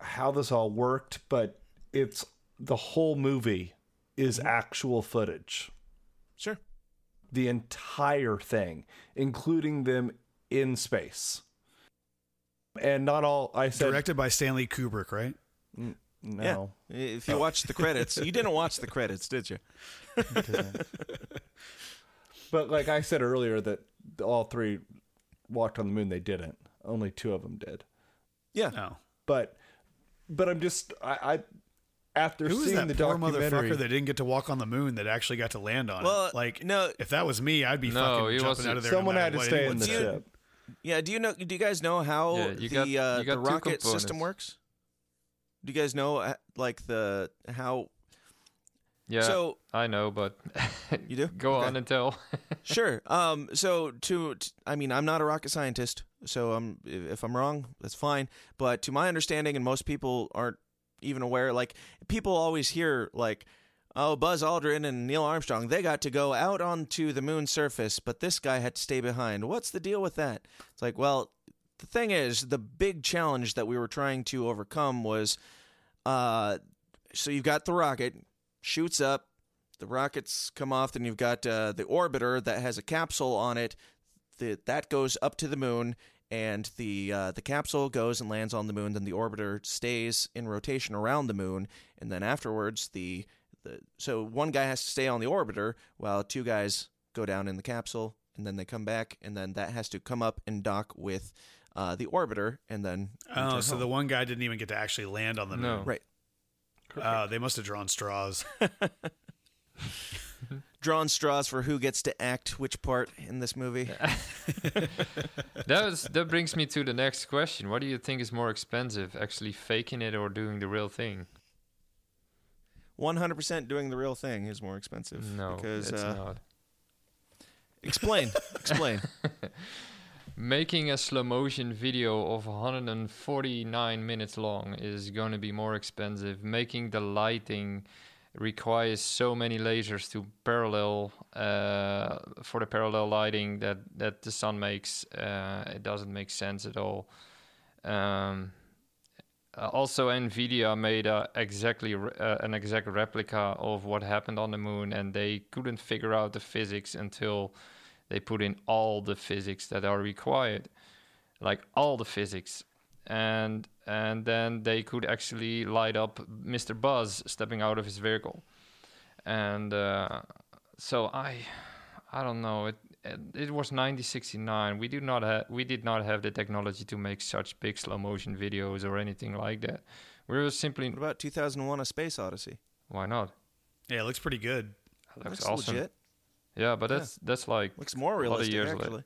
Speaker 11: how this all worked, but it's the whole movie is mm-hmm. actual footage.
Speaker 5: Sure.
Speaker 11: The entire thing, including them in space. And not all I said
Speaker 4: Directed by Stanley Kubrick, right?
Speaker 11: N- no.
Speaker 5: Yeah. If you watch the credits, you didn't watch the credits, did you?
Speaker 11: But like I said earlier, that all three walked on the moon. They didn't. Only two of them did.
Speaker 5: Yeah.
Speaker 4: No.
Speaker 11: But but I'm just I, I after
Speaker 4: Who was
Speaker 11: seeing
Speaker 4: that
Speaker 11: the
Speaker 4: poor
Speaker 11: documentary.
Speaker 4: motherfucker that didn't get to walk on the moon that actually got to land on
Speaker 5: Well,
Speaker 4: it? Like,
Speaker 5: no,
Speaker 4: if that was me, I'd be
Speaker 8: No,
Speaker 4: fucking
Speaker 8: he
Speaker 4: jumping
Speaker 8: wasn't.
Speaker 4: out of there.
Speaker 11: Someone
Speaker 4: no
Speaker 11: had to stay
Speaker 4: anyone
Speaker 11: in the
Speaker 4: said.
Speaker 11: ship.
Speaker 5: Yeah. Do you know? Do you guys know how
Speaker 8: Yeah, you
Speaker 5: the
Speaker 8: got-
Speaker 5: uh,
Speaker 8: got
Speaker 5: the
Speaker 8: two
Speaker 5: rocket system works? Do you guys know uh, like the how?
Speaker 8: Yeah,
Speaker 5: So
Speaker 8: I know, but
Speaker 5: you do
Speaker 8: go
Speaker 5: Okay.
Speaker 8: on and tell.
Speaker 5: sure. Um. So to, I mean, I'm not a rocket scientist, so I'm if I'm wrong, that's fine. But to my understanding, and most people aren't even aware. Like people always hear like, oh, Buzz Aldrin and Neil Armstrong, they got to go out onto the moon's surface, but this guy had to stay behind. What's the deal with that? It's like, well, the thing is, the big challenge that we were trying to overcome was, uh, so you've got the rocket shoots up, the rockets come off, then you've got uh, the orbiter that has a capsule on it. The, that goes up to the moon, and the uh, the capsule goes and lands on the moon. Then the orbiter stays in rotation around the moon, and then afterwards the the so one guy has to stay on the orbiter while two guys go down in the capsule, and then they come back, and then that has to come up and dock with uh, the orbiter, and then
Speaker 4: Oh, so
Speaker 5: home.
Speaker 4: the one guy didn't even get to actually land on the
Speaker 8: No.
Speaker 4: moon.
Speaker 5: right
Speaker 4: Uh, they must have drawn straws.
Speaker 5: drawn straws for who gets to act which part in this movie.
Speaker 8: that was that brings me to the next question. What do you think is more expensive, actually faking it or doing the real thing?
Speaker 5: One hundred percent doing the real thing is more expensive.
Speaker 8: No,
Speaker 5: because
Speaker 8: it's
Speaker 5: uh,
Speaker 8: not.
Speaker 5: explain, explain.
Speaker 8: Making a slow motion video of 149 minutes long is going to be more expensive. Making the lighting requires so many lasers to parallel uh, for the parallel lighting that that the sun makes. Uh, it doesn't make sense at all. Um, uh, also, Nvidia made a exactly uh, an exact replica of what happened on the moon, and they couldn't figure out the physics until they put in all the physics that are required, like all the physics, and and then they could actually light up Mr. Buzz stepping out of his vehicle, and uh, so I, I don't know it. It, it was 1969. We did not have we did not have the technology to make such big slow motion videos or anything like that. We were simply
Speaker 5: What about 2001: A Space Odyssey?
Speaker 8: why not?
Speaker 4: yeah, it looks pretty good.
Speaker 8: That looks
Speaker 5: Looks
Speaker 8: awesome.
Speaker 5: legit.
Speaker 8: Yeah, but
Speaker 5: Yeah.
Speaker 8: that's that's like
Speaker 5: Looks more
Speaker 8: a lot of
Speaker 5: realistic,
Speaker 8: years
Speaker 5: actually.
Speaker 8: later.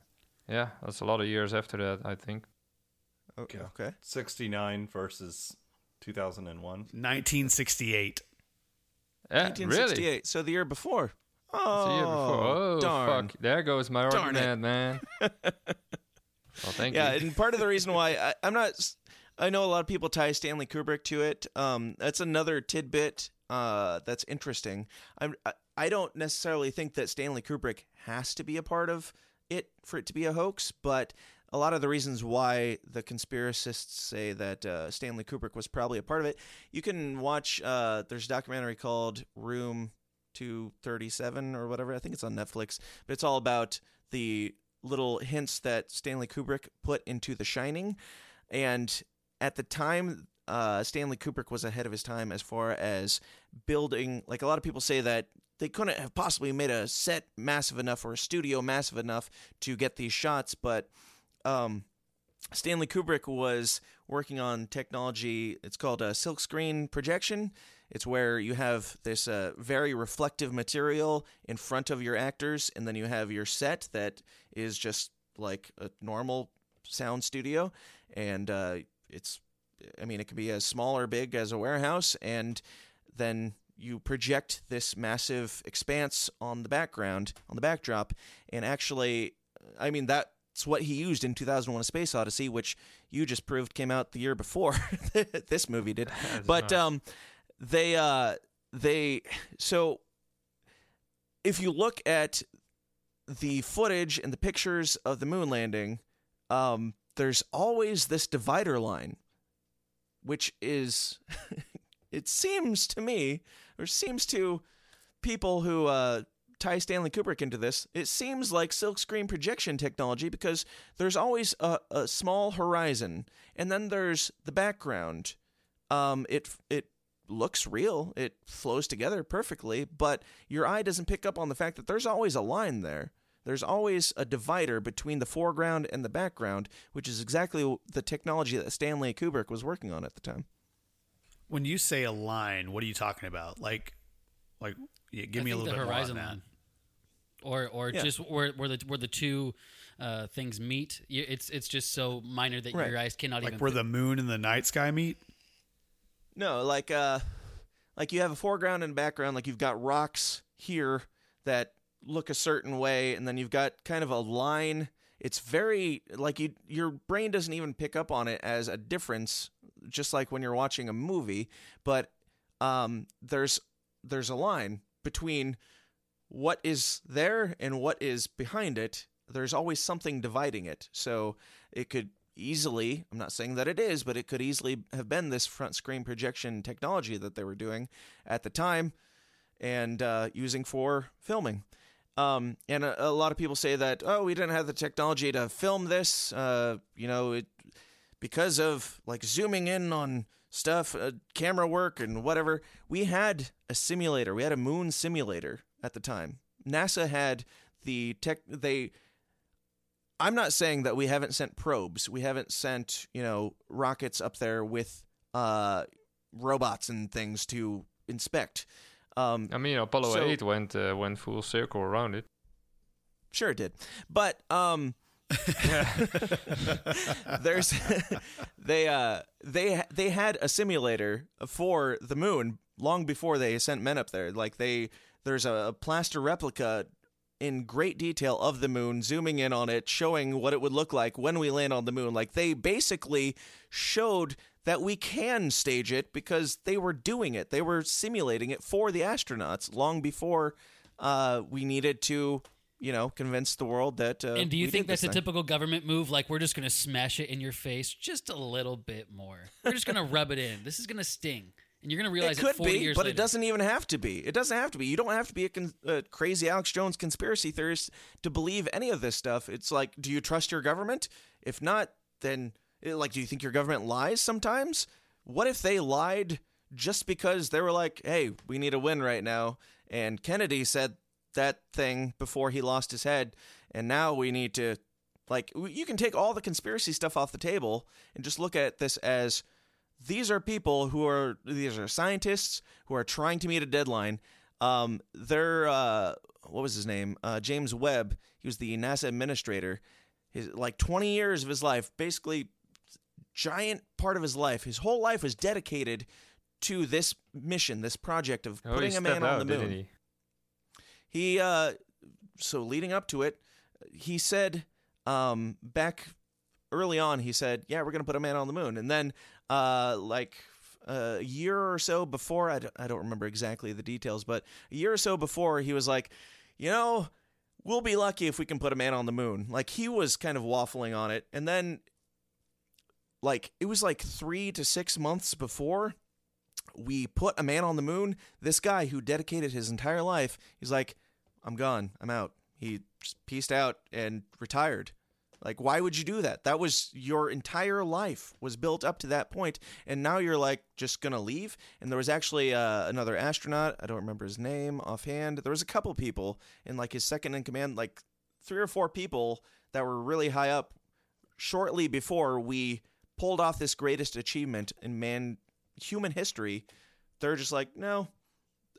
Speaker 8: Yeah, that's a lot of years after that. I think.
Speaker 5: Okay. Okay.
Speaker 11: 69 versus 2001.
Speaker 4: 1968.
Speaker 8: Yeah,
Speaker 5: 1968.
Speaker 8: really.
Speaker 5: So the year before. Oh,
Speaker 8: It's year before. Oh,
Speaker 5: darn.
Speaker 8: fuck! There goes my
Speaker 5: Darn it.
Speaker 8: man. well, thank
Speaker 5: yeah,
Speaker 8: you.
Speaker 5: Yeah, and part of the reason why I, I'm not, I know a lot of people tie Stanley Kubrick to it. Um, that's another tidbit uh, that's interesting. I'm, I, I don't necessarily think that Stanley Kubrick has to be a part of it for it to be a hoax, but a lot of the reasons why the conspiracists say that uh, Stanley Kubrick was probably a part of it, you can watch. Uh, there's a documentary called Room 237 or whatever. I think it's on Netflix, but it's all about the little hints that Stanley Kubrick put into The Shining. And at the time, uh, Stanley Kubrick was ahead of his time as far as building. Like a lot of people say that they couldn't have possibly made a set massive enough or a studio massive enough to get these shots, but um, Stanley Kubrick was working on technology. It's called a silkscreen projection. It's where you have this uh, very reflective material in front of your actors, and then you have your set that is just like a normal sound studio, and uh, it's, I mean, it can be as small or big as a warehouse, and then you project this massive expanse on the background, on the backdrop, and actually, I mean that it's what he used in 2001: A Space Odyssey, which you just proved came out the year before this movie did. but um, they uh, they so if you look at the footage and the pictures of the moon landing, um, there's always this divider line, which is, it seems to me, or seems to people who uh, tie Stanley Kubrick into this, it seems like silkscreen projection technology because there's always a, a small horizon, and then there's the background. Um, it it looks real, it flows together perfectly, but your eye doesn't pick up on the fact that there's always a line there. There's always a divider between the foreground and the background, which is exactly the technology that Stanley Kubrick was working on at the time.
Speaker 4: When you say a line, what are you talking about? Like, like, yeah, give
Speaker 9: I
Speaker 4: me a little
Speaker 9: the
Speaker 4: bit
Speaker 9: horizon
Speaker 4: more on
Speaker 9: line, or or
Speaker 5: Yeah.
Speaker 9: just where where the where the two uh, things meet. It's it's just so minor that
Speaker 5: Right.
Speaker 9: your eyes cannot.
Speaker 4: Like
Speaker 9: even.
Speaker 4: where the moon and the night sky meet.
Speaker 5: No, like uh like you have a foreground and background, like you've got rocks here that look a certain way and then you've got kind of a line. It's very like you your brain doesn't even pick up on it as a difference just like when you're watching a movie, but um there's there's a line between what is there and what is behind it. There's always something dividing it. So it could easily, I'm not saying that it is, but it could easily have been this front screen projection technology that they were doing at the time and uh, using for filming. Um, and a, a lot of people say that, oh, we didn't have the technology to film this, uh, you know, it, because of like zooming in on stuff, uh, camera work, and whatever. We had a simulator, we had a moon simulator at the time. NASA had the tech, they, I'm not saying that we haven't sent probes. We haven't sent, you know, rockets up there with uh, robots and things to inspect. Um,
Speaker 8: I mean, Apollo
Speaker 5: So-
Speaker 8: 8 went uh, went full circle around it.
Speaker 5: Sure it did. But um there's they uh they they had a simulator for the moon long before they sent men up there. Like they there's a plaster replica in great detail of the moon, zooming in on it, showing what it would look like when we land on the moon. Like they basically showed that we can stage it because they were doing it. They were simulating it for the astronauts long before uh, we needed to, you know, convince the world that. Uh,
Speaker 9: and do you think that's a
Speaker 5: thing.
Speaker 9: typical government move? Like we're just going to smash it in your face just a little bit more. We're just going to rub it in. This is going to sting, and you're going to realize
Speaker 5: it could
Speaker 9: 40
Speaker 5: be,
Speaker 9: years
Speaker 5: but
Speaker 9: later.
Speaker 5: it doesn't even have to be. It doesn't have to be. You don't have to be a, con- a crazy Alex Jones conspiracy theorist to believe any of this stuff. It's like, do you trust your government? If not, then eh, like, do you think your government lies sometimes? What if they lied just because they were like, "Hey, we need a win right now," and Kennedy said that thing before he lost his head, and now we need to like you can take all the conspiracy stuff off the table and just look at this as these are people who are these are scientists who are trying to meet a deadline. Um, they're uh, what was his name? Uh, James Webb. He was the NASA administrator. His like 20 years of his life, basically giant part of his life. His whole life was dedicated to this mission, this project of
Speaker 8: Oh,
Speaker 5: putting a man on
Speaker 8: out,
Speaker 5: the moon.
Speaker 8: He?
Speaker 5: Uh so leading up to it, he said um back early on he said, "Yeah, we're to put a man on the moon." And then uh like a year or so before, I don't, I don't remember exactly the details, but a year or so before he was like, "You know, we'll be lucky if we can put a man on the moon." Like he was kind of waffling on it. And then like it was like 3 to 6 months before we put a man on the moon, this guy who dedicated his entire life, he's like, I'm gone. I'm out. He just pieced out and retired. Like, why would you do that? That was your entire life was built up to that point, and now you're like just gonna leave. And there was actually uh, another astronaut. I don't remember his name offhand. There was a couple people in like his second in command, like three or four people that were really high up. Shortly before we pulled off this greatest achievement in man human history, they're just like, no,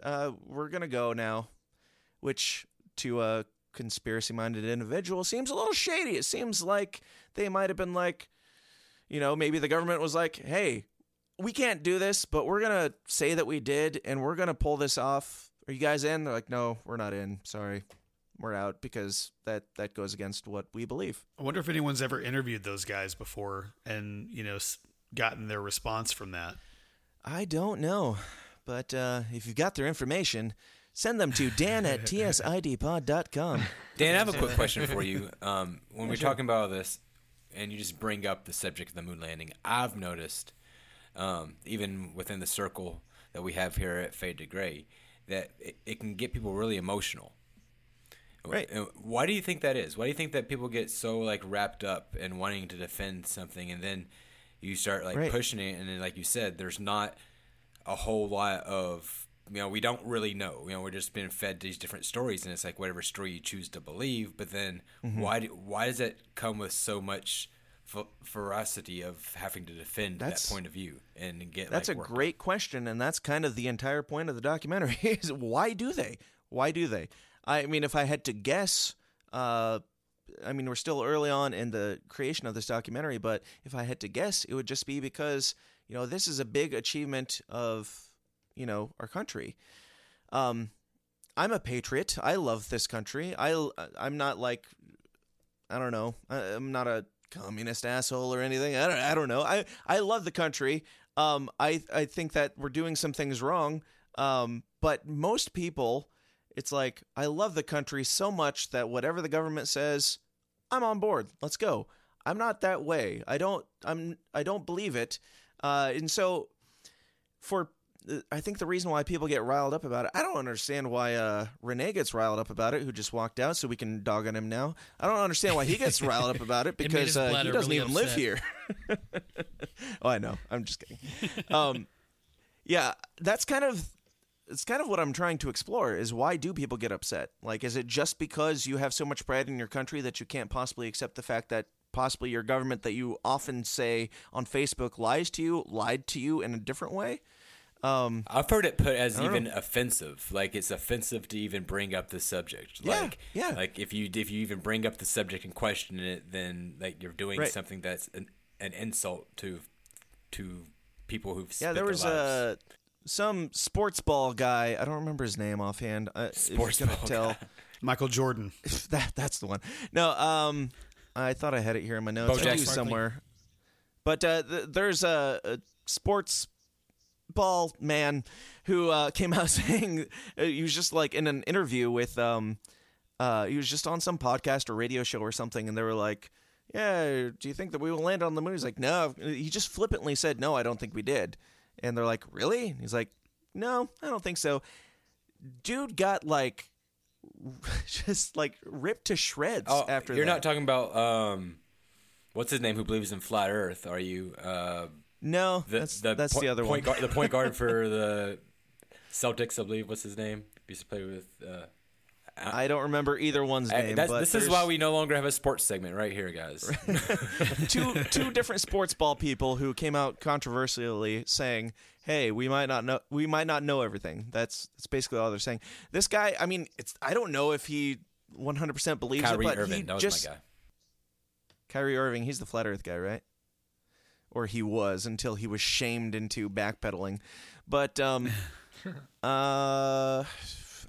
Speaker 5: uh, we're gonna go now, which to a conspiracy-minded individual seems a little shady. It seems like they might have been like, you know, maybe the government was like, hey, we can't do this, but we're gonna say that we did, and we're gonna pull this off. Are you guys in? They're like, no, we're not in. Sorry, we're out because that that goes against what we believe.
Speaker 4: I wonder if anyone's ever interviewed those guys before and you know gotten their response from that.
Speaker 5: I don't know, but uh, if you've got their information, send them to Dan at tsidpod.com.
Speaker 10: Dan, I have a quick question for you. Um, when
Speaker 5: Yeah,
Speaker 10: we're
Speaker 5: sure.
Speaker 10: talking about all this, and you just bring up the subject of the moon landing, I've noticed, um, even within the circle that we have here at Fade to Gray, that it, it can get people really emotional.
Speaker 5: Right.
Speaker 10: Why do you think that is? Why do you think that people get so like wrapped up in wanting to defend something, and then you start like
Speaker 5: Right.
Speaker 10: pushing it, and then like you said, there's not a whole lot of you know we don't really know. You know, we're just being fed these different stories, and it's like whatever story you choose to believe. But then
Speaker 5: Mhm.
Speaker 10: why do, why does it come with so much f- ferocity of having to defend
Speaker 5: That's-
Speaker 10: that point of view and get
Speaker 5: That's
Speaker 10: like,
Speaker 5: a great question, and that's kind of the entire point of the documentary. Is why do they? Why do they? I mean, if I had to guess, uh, I mean, we're still early on in the creation of this documentary, but if I had to guess, it would just be because you know this is a big achievement of you know our country. Um, I'm a patriot. I love this country. I I'm not like I don't know. I, I'm not a communist asshole or anything. I don't, I don't know. I, I love the country. Um, I, I think that we're doing some things wrong. Um, but most people, it's like, I love the country so much that whatever the government says, I'm on board. Let's go. I'm not that way. I don't, I'm, I don't believe it. Uh, and so for I think the reason why people get riled up about it, I don't understand why uh, Renee gets riled up about it, who just walked out, so we can dog on him now. I don't understand why he gets riled up about it
Speaker 9: It
Speaker 5: because
Speaker 9: his
Speaker 5: uh, he doesn't
Speaker 9: really
Speaker 5: even live here. oh, I know. I'm just kidding. Um, yeah, that's kind of it's kind of what I'm trying to explore is why do people get upset? Like, is it just because you have so much pride in your country that you can't possibly accept the fact that possibly your government that you often say on Facebook lies to you, lied to you in a different way? Um,
Speaker 10: I've heard it put as even
Speaker 5: know.
Speaker 10: offensive. Like it's offensive to even bring up the subject.
Speaker 5: Yeah,
Speaker 10: like,
Speaker 5: yeah.
Speaker 10: Like if you if you even bring up the subject and question it, then like you're doing
Speaker 5: Right.
Speaker 10: something that's an, an insult to to people who've
Speaker 5: Yeah,
Speaker 10: spent
Speaker 5: there
Speaker 10: their
Speaker 5: was
Speaker 10: lives.
Speaker 5: uh, some sports ball guy. I don't remember his name offhand. Uh,
Speaker 10: Sports ball
Speaker 5: tell.
Speaker 10: guy.
Speaker 4: Michael Jordan.
Speaker 5: that that's the one. No, um, I thought I had it here in my notes.
Speaker 10: Bo
Speaker 5: I do somewhere. But uh, th- there's a, a sports ball man who uh, came out saying uh, he was just like in an interview with um, uh, he was just on some podcast or radio show or something, and they were like. Yeah, do you think that we will land on the moon? He's like, no. He just flippantly said, no, I don't think we did. And they're like, really? He's like, no, I don't think so. Dude got like just like ripped to shreds
Speaker 10: Oh,
Speaker 5: after
Speaker 10: you're
Speaker 5: that.
Speaker 10: not talking about um, what's his name who believes in flat Earth? Are you? Uh,
Speaker 5: no,
Speaker 10: the,
Speaker 5: that's
Speaker 10: the
Speaker 5: that's
Speaker 10: point,
Speaker 5: the other
Speaker 10: point
Speaker 5: one.
Speaker 10: Guard, the point guard for the Celtics, I believe. What's his name? He used to play with. Uh,
Speaker 5: I don't remember either one's
Speaker 10: I-
Speaker 5: name.
Speaker 10: this is why we no longer have a sports segment right here, guys.
Speaker 5: two two different sports ball people who came out controversially saying, "Hey, we might not know we might not know everything." That's that's basically all they're saying. This guy, I mean, it's I don't know if he 100% believes
Speaker 10: Kyrie
Speaker 5: it, but
Speaker 10: Irving,
Speaker 5: he
Speaker 10: that was
Speaker 5: just
Speaker 10: my guy.
Speaker 5: Kyrie Irving, he's the flat Earth guy, right? Or he was until he was shamed into backpedaling. But um, uh,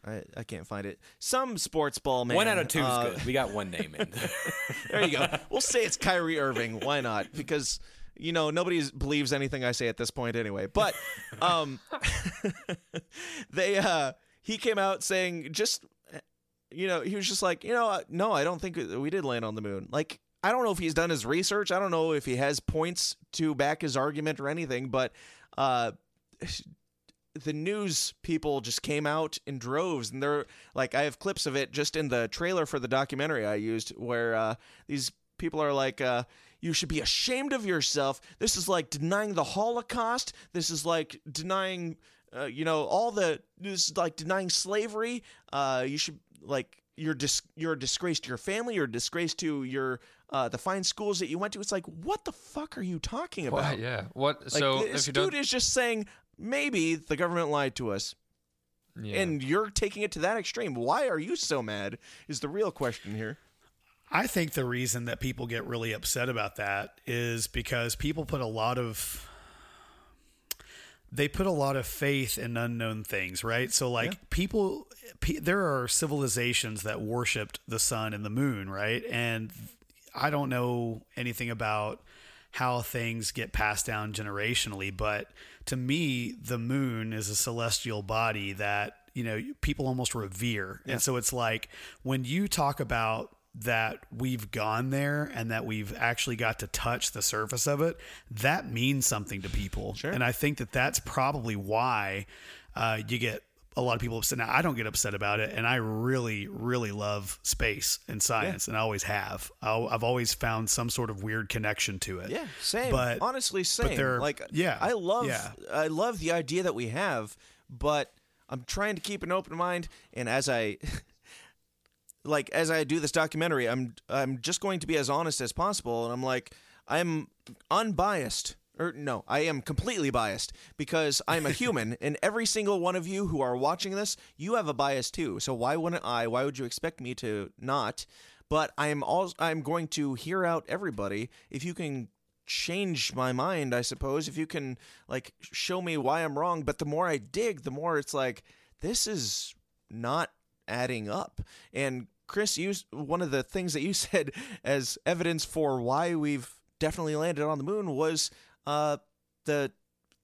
Speaker 5: I, I can't find it. Some sports ball man.
Speaker 10: One out of two is
Speaker 5: uh,
Speaker 10: good. We got one name in.
Speaker 5: there there you go. We'll say it's Kyrie Irving. Why not? Because you know nobody believes anything I say at this point anyway. But um, they uh, he came out saying just you know he was just like you know no I don't think we did land on the moon. Like I don't know if he's done his research. I don't know if he has points to back his argument or anything. But uh, the news people just came out in droves and they're like i have clips of it just in the trailer for the documentary i used where uh, these people are like uh, you should be ashamed of yourself this is like denying the holocaust this is like denying uh, you know all the this is like denying slavery uh, you should like you're dis- you're a disgrace to your family you're a disgrace to your uh, the fine schools that you went to it's like what the fuck are you talking about
Speaker 8: Why, yeah. What?
Speaker 5: like,
Speaker 8: so
Speaker 5: this
Speaker 8: if you
Speaker 5: dude
Speaker 8: don't,
Speaker 5: is just saying maybe the government lied to us,
Speaker 8: yeah.
Speaker 5: and you're taking it to that extreme. Why are you so mad? Is the real question here.
Speaker 4: I think the reason that people get really upset about that is because people put a lot of they put a lot of faith in unknown things, right? So like people pe- there are civilizations that worshiped the sun and the moon, right? And I don't know anything about how things get passed down generationally, but to me, the moon is a celestial body that, you know, people almost revere.
Speaker 5: Yeah.
Speaker 4: And so it's like when you talk about that we've gone there and that we've actually got to touch the surface of it, that means something to people. Sure. And I think that that's probably why uh, you get a lot of people upset. Now, I don't get upset about it, and I really, really love space and science, and I always have. i have always found some sort of weird connection to it.
Speaker 5: Yeah, same.
Speaker 4: But
Speaker 5: honestly, same.
Speaker 4: they're-
Speaker 5: like,
Speaker 4: yeah,
Speaker 5: I love,
Speaker 4: yeah.
Speaker 5: I love the idea that we have, but I'm trying to keep an open mind. And as I, like, as I do this documentary, I'm, I'm just going to be as honest as possible. And I'm like, I'm unbiased. Or no, I am completely biased because I'm a human, and every single one of you who are watching this, you have a bias too. So why wouldn't I? Why would you expect me to not? But I'm all I'm going to hear out everybody. If you can change my mind, I suppose. If you can like show me why I'm wrong, but the more I dig, the more it's like this is not adding up. And Chris, you one of the things that you said as evidence for why we've definitely landed on the moon was uh the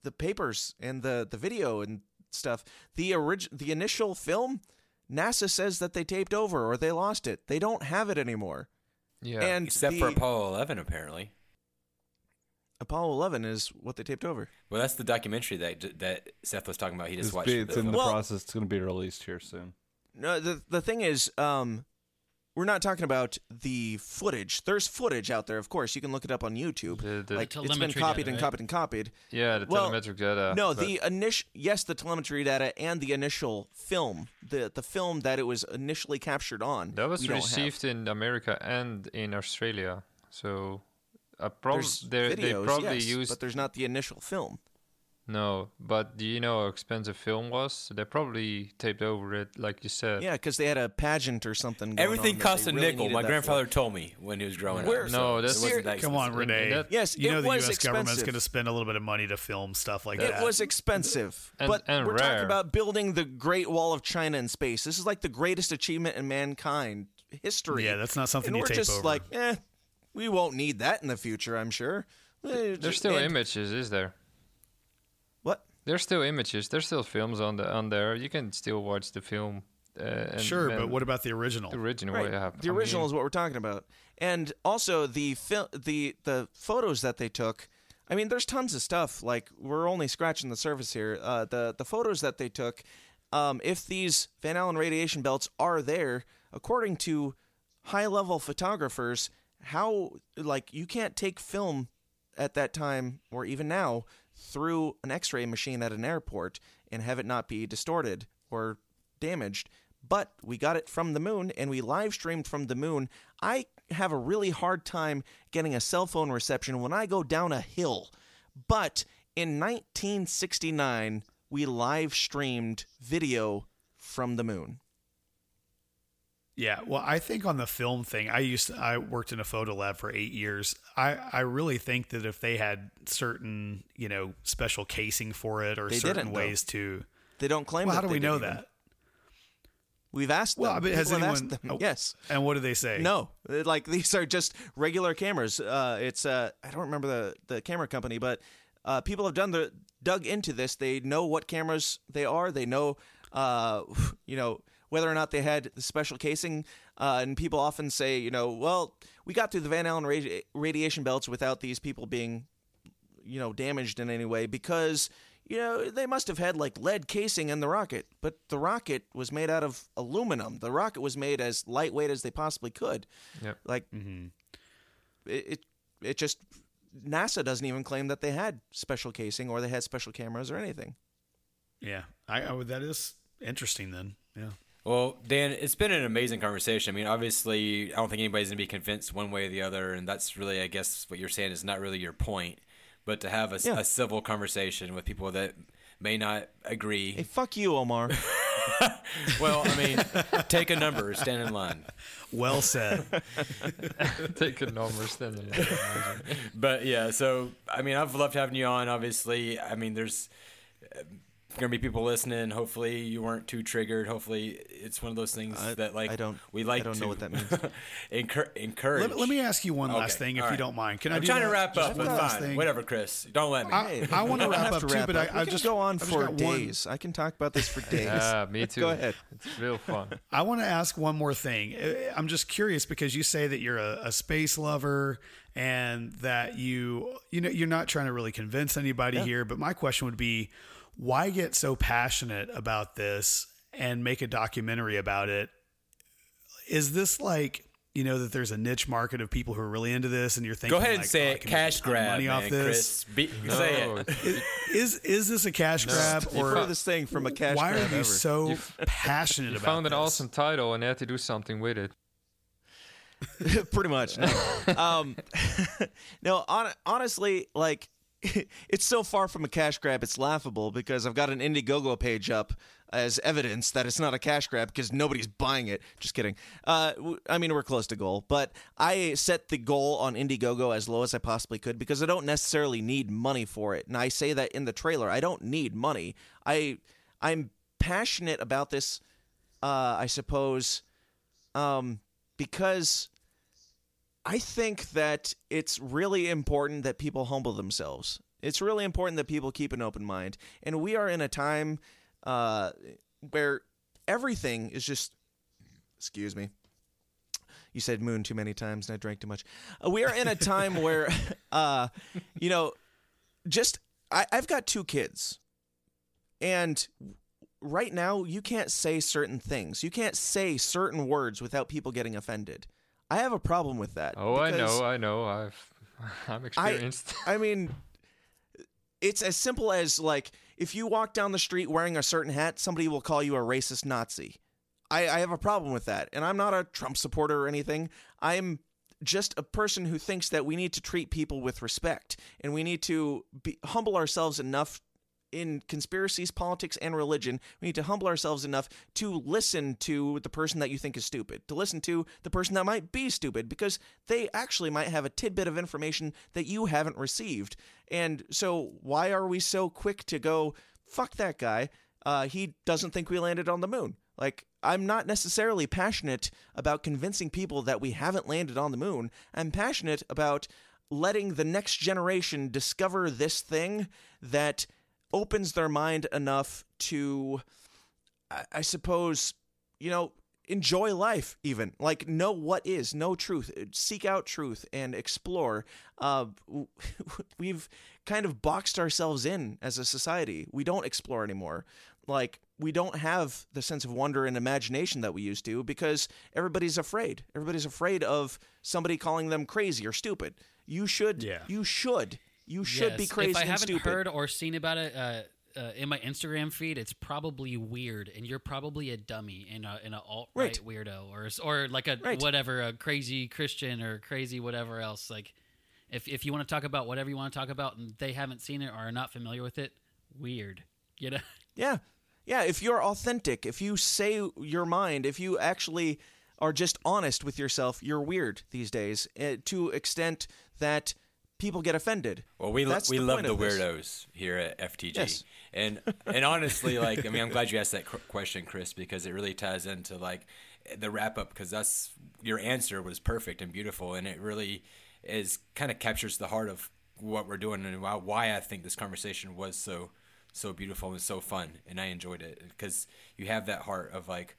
Speaker 5: the papers and the the video and stuff. The orig- the initial film, NASA says that they taped over or they lost it. They don't have it anymore.
Speaker 10: Yeah,
Speaker 5: and
Speaker 10: except for Apollo 11, apparently.
Speaker 5: Apollo 11 is what they taped over.
Speaker 10: Well, that's the documentary that that Seth was talking about. He just
Speaker 11: It's,
Speaker 10: watched.
Speaker 11: be- it's
Speaker 10: the
Speaker 11: in the
Speaker 10: film.
Speaker 11: process. It's going to be released here soon.
Speaker 5: No, the the thing is, um, we're not talking about the footage. There's footage out there, of course. You can look it up on YouTube.
Speaker 8: the-
Speaker 5: like it's been copied
Speaker 8: data,
Speaker 5: and
Speaker 8: right?
Speaker 5: copied and copied.
Speaker 8: Yeah, the
Speaker 5: Well,
Speaker 8: telemetric data.
Speaker 5: No,
Speaker 8: but-
Speaker 5: the initial yes, the telemetry data and the initial film, the the film that it was initially captured on.
Speaker 8: That was
Speaker 5: we don't have.
Speaker 8: received in America and in Australia. So, uh, prob- they they probably
Speaker 5: yes,
Speaker 8: used
Speaker 5: but there's not the initial film.
Speaker 8: No. But do you know how expensive film was? They probably taped over it, like you said.
Speaker 5: Yeah, because they had a pageant or something. Going
Speaker 10: Everything
Speaker 5: on
Speaker 10: cost a
Speaker 5: really
Speaker 10: nickel. My grandfather
Speaker 5: for.
Speaker 10: told me when he was growing
Speaker 5: Where-
Speaker 10: up.
Speaker 8: No,
Speaker 10: so
Speaker 8: that's-
Speaker 10: it wasn't that
Speaker 4: Come on,
Speaker 10: expensive.
Speaker 4: Renee.
Speaker 8: that-
Speaker 5: Yes,
Speaker 4: you know
Speaker 5: it
Speaker 4: the
Speaker 5: was
Speaker 4: U.S. government's going to spend a little bit of money to film stuff like
Speaker 5: It
Speaker 4: that.
Speaker 5: was expensive,
Speaker 8: And-
Speaker 5: but
Speaker 8: and
Speaker 5: we're talking about building the Great Wall of China in space. This is like the greatest achievement in mankind history.
Speaker 4: Yeah, that's not something
Speaker 5: and
Speaker 4: you
Speaker 5: we're
Speaker 4: tape
Speaker 5: just
Speaker 4: over.
Speaker 5: like, eh, we won't need that in the future. I'm sure.
Speaker 8: There's still
Speaker 5: and-
Speaker 8: images, is there?
Speaker 5: What?
Speaker 8: There's still images. There's still films on the on there. You can still watch the film. Uh, and,
Speaker 4: sure, but what about the original?
Speaker 8: the original?
Speaker 5: Right.
Speaker 8: yeah,
Speaker 5: The
Speaker 8: I
Speaker 5: original
Speaker 8: mean,
Speaker 5: is what we're talking about, and also the fil- the the photos that they took. I mean, there's tons of stuff. Like we're only scratching the surface here. Uh, the the photos that they took. Um, if these Van Allen radiation belts are there, according to high level photographers, how like you can't take film at that time or even now through an X-ray machine at an airport and have it not be distorted or damaged. But we got it from the moon and we live streamed from the moon. I have a really hard time getting a cell phone reception when I go down a hill. But in 1969, we live streamed video from the moon.
Speaker 4: Yeah, well, I think on the film thing, I used to, I worked in a photo lab for eight years. I I really think that if they had certain you know special casing for it or
Speaker 5: They
Speaker 4: certain
Speaker 5: didn't, though.
Speaker 4: ways to,
Speaker 5: They don't claim
Speaker 4: well, how do we know
Speaker 5: even.
Speaker 4: that?
Speaker 5: We've asked them.
Speaker 4: Well, I mean, has anyone?
Speaker 5: asked them.
Speaker 4: oh,
Speaker 5: Yes.
Speaker 4: And what do they say?
Speaker 5: No, like these are just regular cameras. Uh, it's uh, I don't remember the the camera company, but uh, people have done the dug into this. They know what cameras they are. They know, uh, you know, whether or not they had the special casing. Uh, and people often say, you know, well, we got through the Van Allen radi- radiation belts without these people being, you know, damaged in any way because. You know, they must have had like lead casing in the rocket, but the rocket was made out of aluminum. The rocket was made as lightweight as they possibly could.
Speaker 8: Yep.
Speaker 5: Like
Speaker 4: Mm-hmm.
Speaker 5: it, it it just NASA doesn't even claim that they had special casing or they had special cameras or anything.
Speaker 4: Yeah, I, I would- that is interesting. Then, yeah.
Speaker 10: Well, Dan, it's been an amazing conversation. I mean, obviously, I don't think anybody's going to be convinced one way or the other, and that's really, I guess, what you're saying is not really your point. But to have a,
Speaker 5: Yeah.
Speaker 10: a civil conversation with people that may not agree.
Speaker 5: Hey, fuck you, Omar.
Speaker 10: well, I mean, take a number, stand in line.
Speaker 4: Well said.
Speaker 8: Take a number, stand in line.
Speaker 10: but yeah, so I mean, I've loved having you on. Obviously, I mean, there's uh, gonna be people listening. Hopefully, you weren't too triggered. Hopefully, it's one of those things
Speaker 5: I-
Speaker 10: that like
Speaker 5: I don't-
Speaker 10: we like.
Speaker 5: I don't
Speaker 10: to
Speaker 5: know what that means.
Speaker 10: Encour- encourage.
Speaker 4: Let, let me ask you one
Speaker 10: Okay,
Speaker 4: last thing, if
Speaker 10: all
Speaker 4: you don't mind. Can I
Speaker 10: I'm trying
Speaker 4: that?
Speaker 10: to wrap up, but fine.
Speaker 4: thing.
Speaker 10: Whatever, Chris. Don't let me.
Speaker 4: I, I want to wrap up
Speaker 5: to
Speaker 4: too, but
Speaker 5: up.
Speaker 4: I,
Speaker 5: we
Speaker 4: I just
Speaker 5: go on for
Speaker 4: got one-
Speaker 5: days. I can talk about this for days.
Speaker 8: Yeah, me too.
Speaker 5: Go ahead.
Speaker 8: It's real fun.
Speaker 4: I want to ask one more thing. Uh, I'm just curious because you say that you're a, a space lover and that you you know you're not trying to really convince anybody here. But my question would be, why get so passionate about this and make a documentary about it? Is this like you know that there's a niche market of people who are really into this, and you're thinking,
Speaker 10: Go ahead and
Speaker 4: like,
Speaker 10: say
Speaker 4: oh,
Speaker 10: it.
Speaker 4: can make a
Speaker 10: Cash grab,
Speaker 4: money
Speaker 10: man,
Speaker 4: off this.
Speaker 10: Chris. Be, say it.
Speaker 4: Is, is is this a cash grab
Speaker 5: The
Speaker 4: or
Speaker 5: furthest thing from a cash
Speaker 4: why
Speaker 5: grab
Speaker 4: are you
Speaker 5: ever.
Speaker 4: so passionate
Speaker 8: You
Speaker 4: about
Speaker 8: found an
Speaker 4: this?
Speaker 8: awesome title and had to do something with it.
Speaker 5: Pretty much. No, um, no on, honestly, like it's so far from a cash grab, it's laughable because I've got an Indiegogo page up as evidence that it's not a cash grab because nobody's buying it. Just kidding. Uh, I mean, we're close to goal, but I set the goal on Indiegogo as low as I possibly could because I don't necessarily need money for it, and I say that in the trailer. I don't need money. I I'm passionate about this. Uh, I suppose um, because I think that it's really important that people humble themselves. It's really important that people keep an open mind. And we are in a time uh, where everything is just, excuse me. You said moon too many times and I drank too much. Uh, we are in a time where, uh, you know, just, I, I've got two kids. And right now, you can't say certain things. You can't say certain words without people getting offended. I have a problem with that.
Speaker 8: Oh, I know, I know. I've I'm
Speaker 5: I,
Speaker 8: experienced.
Speaker 5: I mean, it's as simple as like if you walk down the street wearing a certain hat, somebody will call you a racist Nazi. I, I have a problem with that, and I'm not a Trump supporter or anything. I'm just a person who thinks that we need to treat people with respect, and we need to be, humble ourselves enough in conspiracies, politics, and religion, we need to humble ourselves enough to listen to the person that you think is stupid, to listen to the person that might be stupid, because they actually might have a tidbit of information that you haven't received. And so, why are we so quick to go, fuck that guy? Uh, he doesn't think we landed on the moon. Like, I'm not necessarily passionate about convincing people that we haven't landed on the moon. I'm passionate about letting the next generation discover this thing that opens their mind enough to, I, I suppose, you know, enjoy life even like know what is know truth seek out truth and explore. Uh we've kind of boxed ourselves in as a society. We don't explore anymore. Like we don't have the sense of wonder and imagination that we used to because everybody's afraid. Everybody's afraid of somebody calling them crazy or stupid. You should
Speaker 4: Yeah.
Speaker 5: you should you should be
Speaker 9: Yes.
Speaker 5: crazy
Speaker 9: If I haven't
Speaker 5: stupid
Speaker 9: heard or seen about it uh, uh, in my Instagram feed, it's probably weird, and you're probably a dummy and a, and a alt right
Speaker 5: Right.
Speaker 9: weirdo, or or like a
Speaker 5: Right.
Speaker 9: whatever, a crazy Christian or crazy whatever else. Like, if if you want to talk about whatever you want to talk about, and they haven't seen it or are not familiar with it, weird. You know.
Speaker 5: Yeah. Yeah, if you're authentic, if you say your mind, if you actually are just honest with yourself, you're weird these days uh, to extent that people get offended.
Speaker 10: Well, we lo- we
Speaker 5: the
Speaker 10: love the
Speaker 5: of this.
Speaker 10: weirdos here at FTG,
Speaker 5: Yes.
Speaker 10: and and honestly, like I mean, I'm glad you asked that qu- question, Chris, because it really ties into like the wrap up. Because that's your answer was perfect and beautiful, and it really is kind of captures the heart of what we're doing and why, why I think this conversation was so so beautiful and so fun, and I enjoyed it because you have that heart of like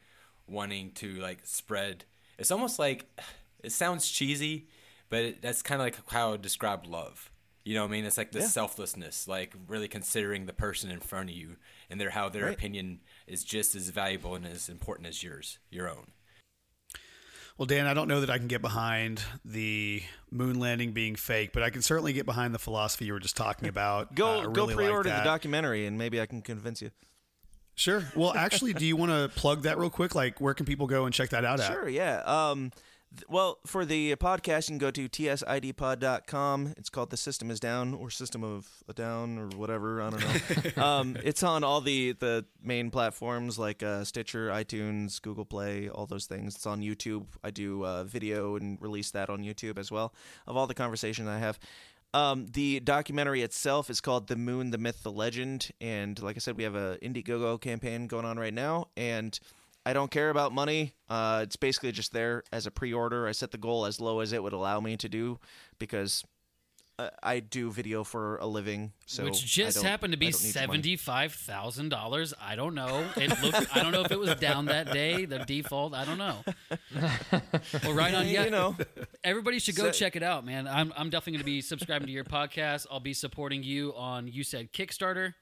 Speaker 10: wanting to like spread. It's almost like it sounds cheesy, but it, that's kind of like how I describe love. You know what I mean? It's like the
Speaker 5: Yeah.
Speaker 10: selflessness, like really considering the person in front of you and their how their
Speaker 5: Right.
Speaker 10: opinion is just as valuable and as important as yours, your own.
Speaker 4: Well, Dan, I don't know that I can get behind the moon landing being fake, but I can certainly get behind the philosophy you were just talking about.
Speaker 5: Go
Speaker 4: Uh, I
Speaker 5: go pre-order the documentary and maybe I can convince you.
Speaker 4: Sure. Well, actually, do you want to plug that real quick? Like, where can people go and check that out at?
Speaker 5: Sure, yeah. Um, th- well, for the podcast, you can go to tsidpod.com. It's called The System is Down or System of a Down or whatever. I don't know. um, it's on all the, the main platforms like uh, Stitcher, iTunes, Google Play, all those things. It's on YouTube. I do uh, video and release that on YouTube as well of all the conversation I have. Um, the documentary itself is called "The Moon, the Myth, the Legend," and like I said, we have a Indiegogo campaign going on right now, and I don't care about money. Uh, it's basically just there as a pre-order. I set the goal as low as it would allow me to do because uh, I do video for a living. So
Speaker 9: Which just happened to be
Speaker 5: don't need the money.
Speaker 9: seventy-five thousand dollars. I don't know. It looked. I don't know if it was down that day. The default. I don't know. well, right on. Yeah,
Speaker 5: You know.
Speaker 9: everybody should go
Speaker 5: So-
Speaker 9: check it out, man. I'm I'm definitely going to be subscribing to your podcast. I'll be supporting you on. You said Kickstarter.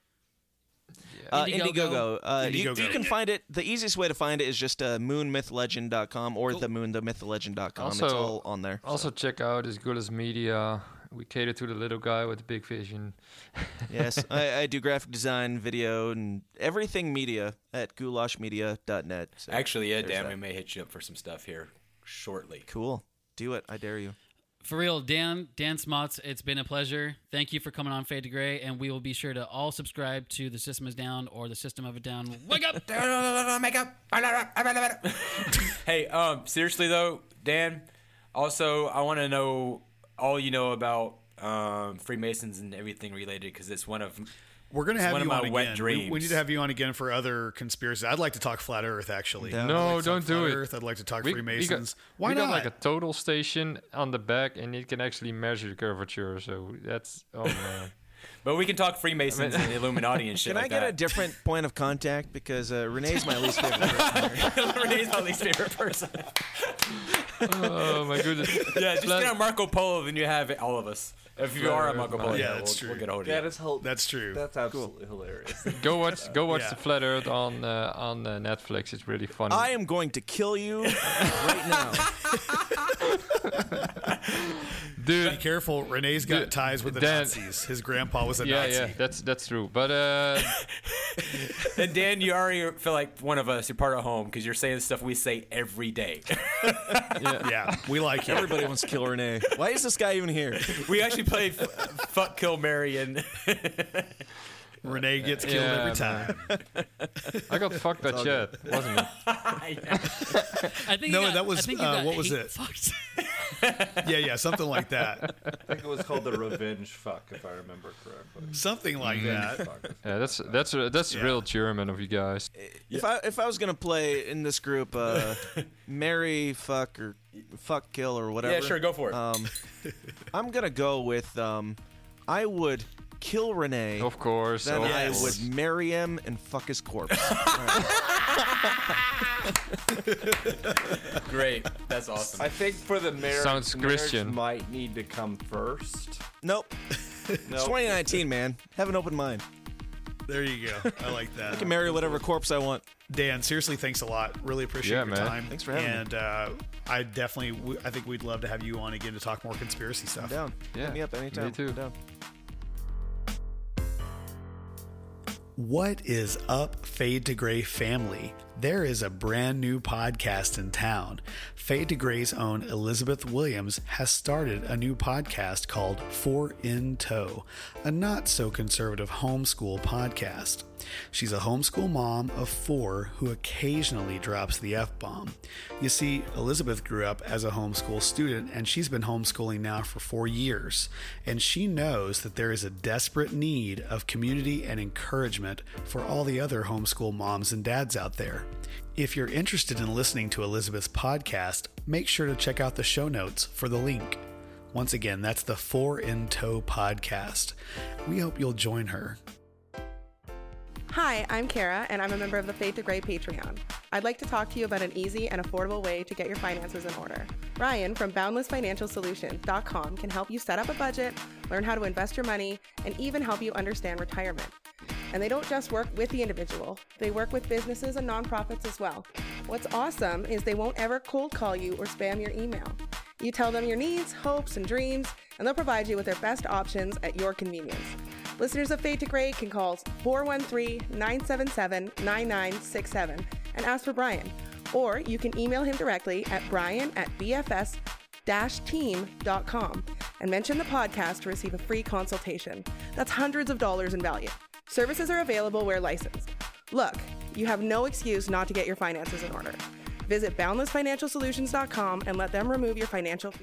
Speaker 5: Uh,
Speaker 9: Indiegogo.
Speaker 5: Indiegogo. Uh, You,
Speaker 4: Indiegogo.
Speaker 5: you can find it. The easiest way to find it is just uh, moonmythlegend.com or the moon the moonthemythlegend.com. it's
Speaker 8: Also-
Speaker 5: all on there.
Speaker 8: Also, check out As Good as Media. We cater to the little guy with the big vision.
Speaker 5: yes, I, I do graphic design, video, and everything media at goulashmedia.net. So
Speaker 10: Actually, yeah,
Speaker 5: there's
Speaker 10: Dan,
Speaker 5: that.
Speaker 10: we may hit you up for some stuff here shortly.
Speaker 5: Cool. Do it. I dare you.
Speaker 9: For real, Dan, Dan Smots, it's been a pleasure. Thank you for coming on Fade to Gray, and we will be sure to all subscribe to The System is Down or The System of a Down. Wake up!
Speaker 10: hey, um, seriously though, Dan. Also, I want to know all you know about um, Freemasons and everything related because it's one of
Speaker 4: We're gonna
Speaker 10: it's
Speaker 4: have
Speaker 10: one
Speaker 4: you
Speaker 10: of my
Speaker 4: on
Speaker 10: wet
Speaker 4: again. We,
Speaker 10: dreams.
Speaker 4: we need to have you on again for other conspiracies. I'd like to talk flat Earth. Actually,
Speaker 5: Down.
Speaker 4: I'd
Speaker 8: No,
Speaker 4: like
Speaker 8: don't do
Speaker 4: flat
Speaker 8: it.
Speaker 4: Earth. I'd like to talk
Speaker 8: We-
Speaker 4: Freemasons.
Speaker 8: We got,
Speaker 4: Why
Speaker 8: we
Speaker 4: not?
Speaker 8: got like a total station on the back, and it can actually measure the curvature. So that's oh man.
Speaker 10: But we can talk Freemasons and Illuminati and shit
Speaker 5: Can
Speaker 10: like
Speaker 5: I get a different point of contact? Because uh, Renee's my least favorite person.
Speaker 10: Renee's my least favorite person.
Speaker 8: oh my goodness.
Speaker 10: Yeah, just
Speaker 8: Let-
Speaker 10: get on Marco Polo, then you have all of us. If you are a Marco Polo,
Speaker 4: Yeah,
Speaker 10: yeah,
Speaker 4: that's
Speaker 10: we'll,
Speaker 4: true.
Speaker 10: we'll get a hold of you.
Speaker 11: is hel-
Speaker 4: That's true.
Speaker 11: That's absolutely hilarious.
Speaker 8: Go watch, go watch
Speaker 4: Yeah.
Speaker 8: the Flat Earth on uh, on uh, Netflix. It's really funny.
Speaker 5: I am going to kill you right now.
Speaker 8: Dude,
Speaker 4: Be careful. Renee's got
Speaker 8: Dude,
Speaker 4: ties with the
Speaker 8: Dan-
Speaker 4: Nazis. His grandpa was a
Speaker 8: yeah,
Speaker 4: Nazi.
Speaker 8: yeah, that's that's true. But uh,
Speaker 10: And Dan, you already feel like one of us. You're part of home because you're saying stuff we say every day.
Speaker 8: yeah,
Speaker 4: Yeah, we like you.
Speaker 5: Everybody wants to kill Renee. Why is this guy even here?
Speaker 10: we actually played f- Fuck, Kill, Marry, and
Speaker 4: Renee gets killed
Speaker 8: Yeah,
Speaker 4: every time.
Speaker 8: I got fucked that chat, wasn't it?
Speaker 9: I think
Speaker 4: No,
Speaker 9: got,
Speaker 4: that was,
Speaker 9: I think
Speaker 4: uh, what was it?
Speaker 9: fucked.
Speaker 4: Yeah, yeah, something like that.
Speaker 11: I think it was called the revenge fuck, if I remember correctly.
Speaker 4: Something like
Speaker 11: Revenge
Speaker 4: that.
Speaker 8: Yeah, that's that's that's
Speaker 4: Yeah.
Speaker 8: real German of you guys.
Speaker 5: If I if I was gonna play in this group, uh, marry, fuck, or fuck, kill, or whatever.
Speaker 10: yeah, sure, go for it.
Speaker 5: Um, I'm gonna go with um, I would kill Renee.
Speaker 8: Of course.
Speaker 5: Then
Speaker 8: of
Speaker 5: I
Speaker 8: course.
Speaker 5: would marry him and fuck his corpse.
Speaker 10: Great, that's awesome.
Speaker 11: I think for the marriage,
Speaker 8: Sounds
Speaker 11: the marriage
Speaker 8: Christian.
Speaker 11: might need to come first.
Speaker 5: nope. It's 2019, man. Have an open mind.
Speaker 4: There you go. I like that.
Speaker 5: I can marry whatever corpse I want.
Speaker 4: Dan, seriously, thanks a lot. Really appreciate
Speaker 8: Yeah,
Speaker 4: your
Speaker 8: man.
Speaker 4: time.
Speaker 5: Thanks for having me.
Speaker 4: and, uh, I definitely, w- I think we'd love to have you on again to talk more conspiracy stuff.
Speaker 5: I'm down.
Speaker 8: Yeah,
Speaker 5: Hit me up anytime.
Speaker 8: me too.
Speaker 5: I'm down.
Speaker 4: What is up, Fade to Gray family? There is a brand new podcast in town. Fade to Gray's own Elizabeth Williams has started a new podcast called Four in Tow, a not so conservative homeschool podcast. She's a homeschool mom of four who occasionally drops the F bomb. You see, Elizabeth grew up as a homeschool student and she's been homeschooling now for four years. And she knows that there is a desperate need of community and encouragement for all the other homeschool moms and dads out there. If you're interested in listening to Elizabeth's podcast, make sure to check out the show notes for the link. Once again, that's the Four in Tow podcast. We hope you'll join her.
Speaker 12: Hi, I'm Kara, and I'm a member of the Fade to Gray Patreon. I'd like to talk to you about an easy and affordable way to get your finances in order. Ryan from BoundlessFinancialSolutions.com can help you set up a budget, learn how to invest your money, and even help you understand retirement. And they don't just work with the individual, they work with businesses and nonprofits as well. What's awesome is they won't ever cold call you or spam your email. You tell them your needs, hopes, and dreams, and they'll provide you with their best options at your convenience. Listeners of Fade to Gray can call 413 977 9967 and ask for Brian. Or you can email him directly at brian at bfs team.com and mention the podcast to receive a free consultation. That's hundreds of dollars in value. Services are available where licensed. Look, you have no excuse not to get your finances in order. Visit boundlessfinancialsolutions.com and let them remove your financial.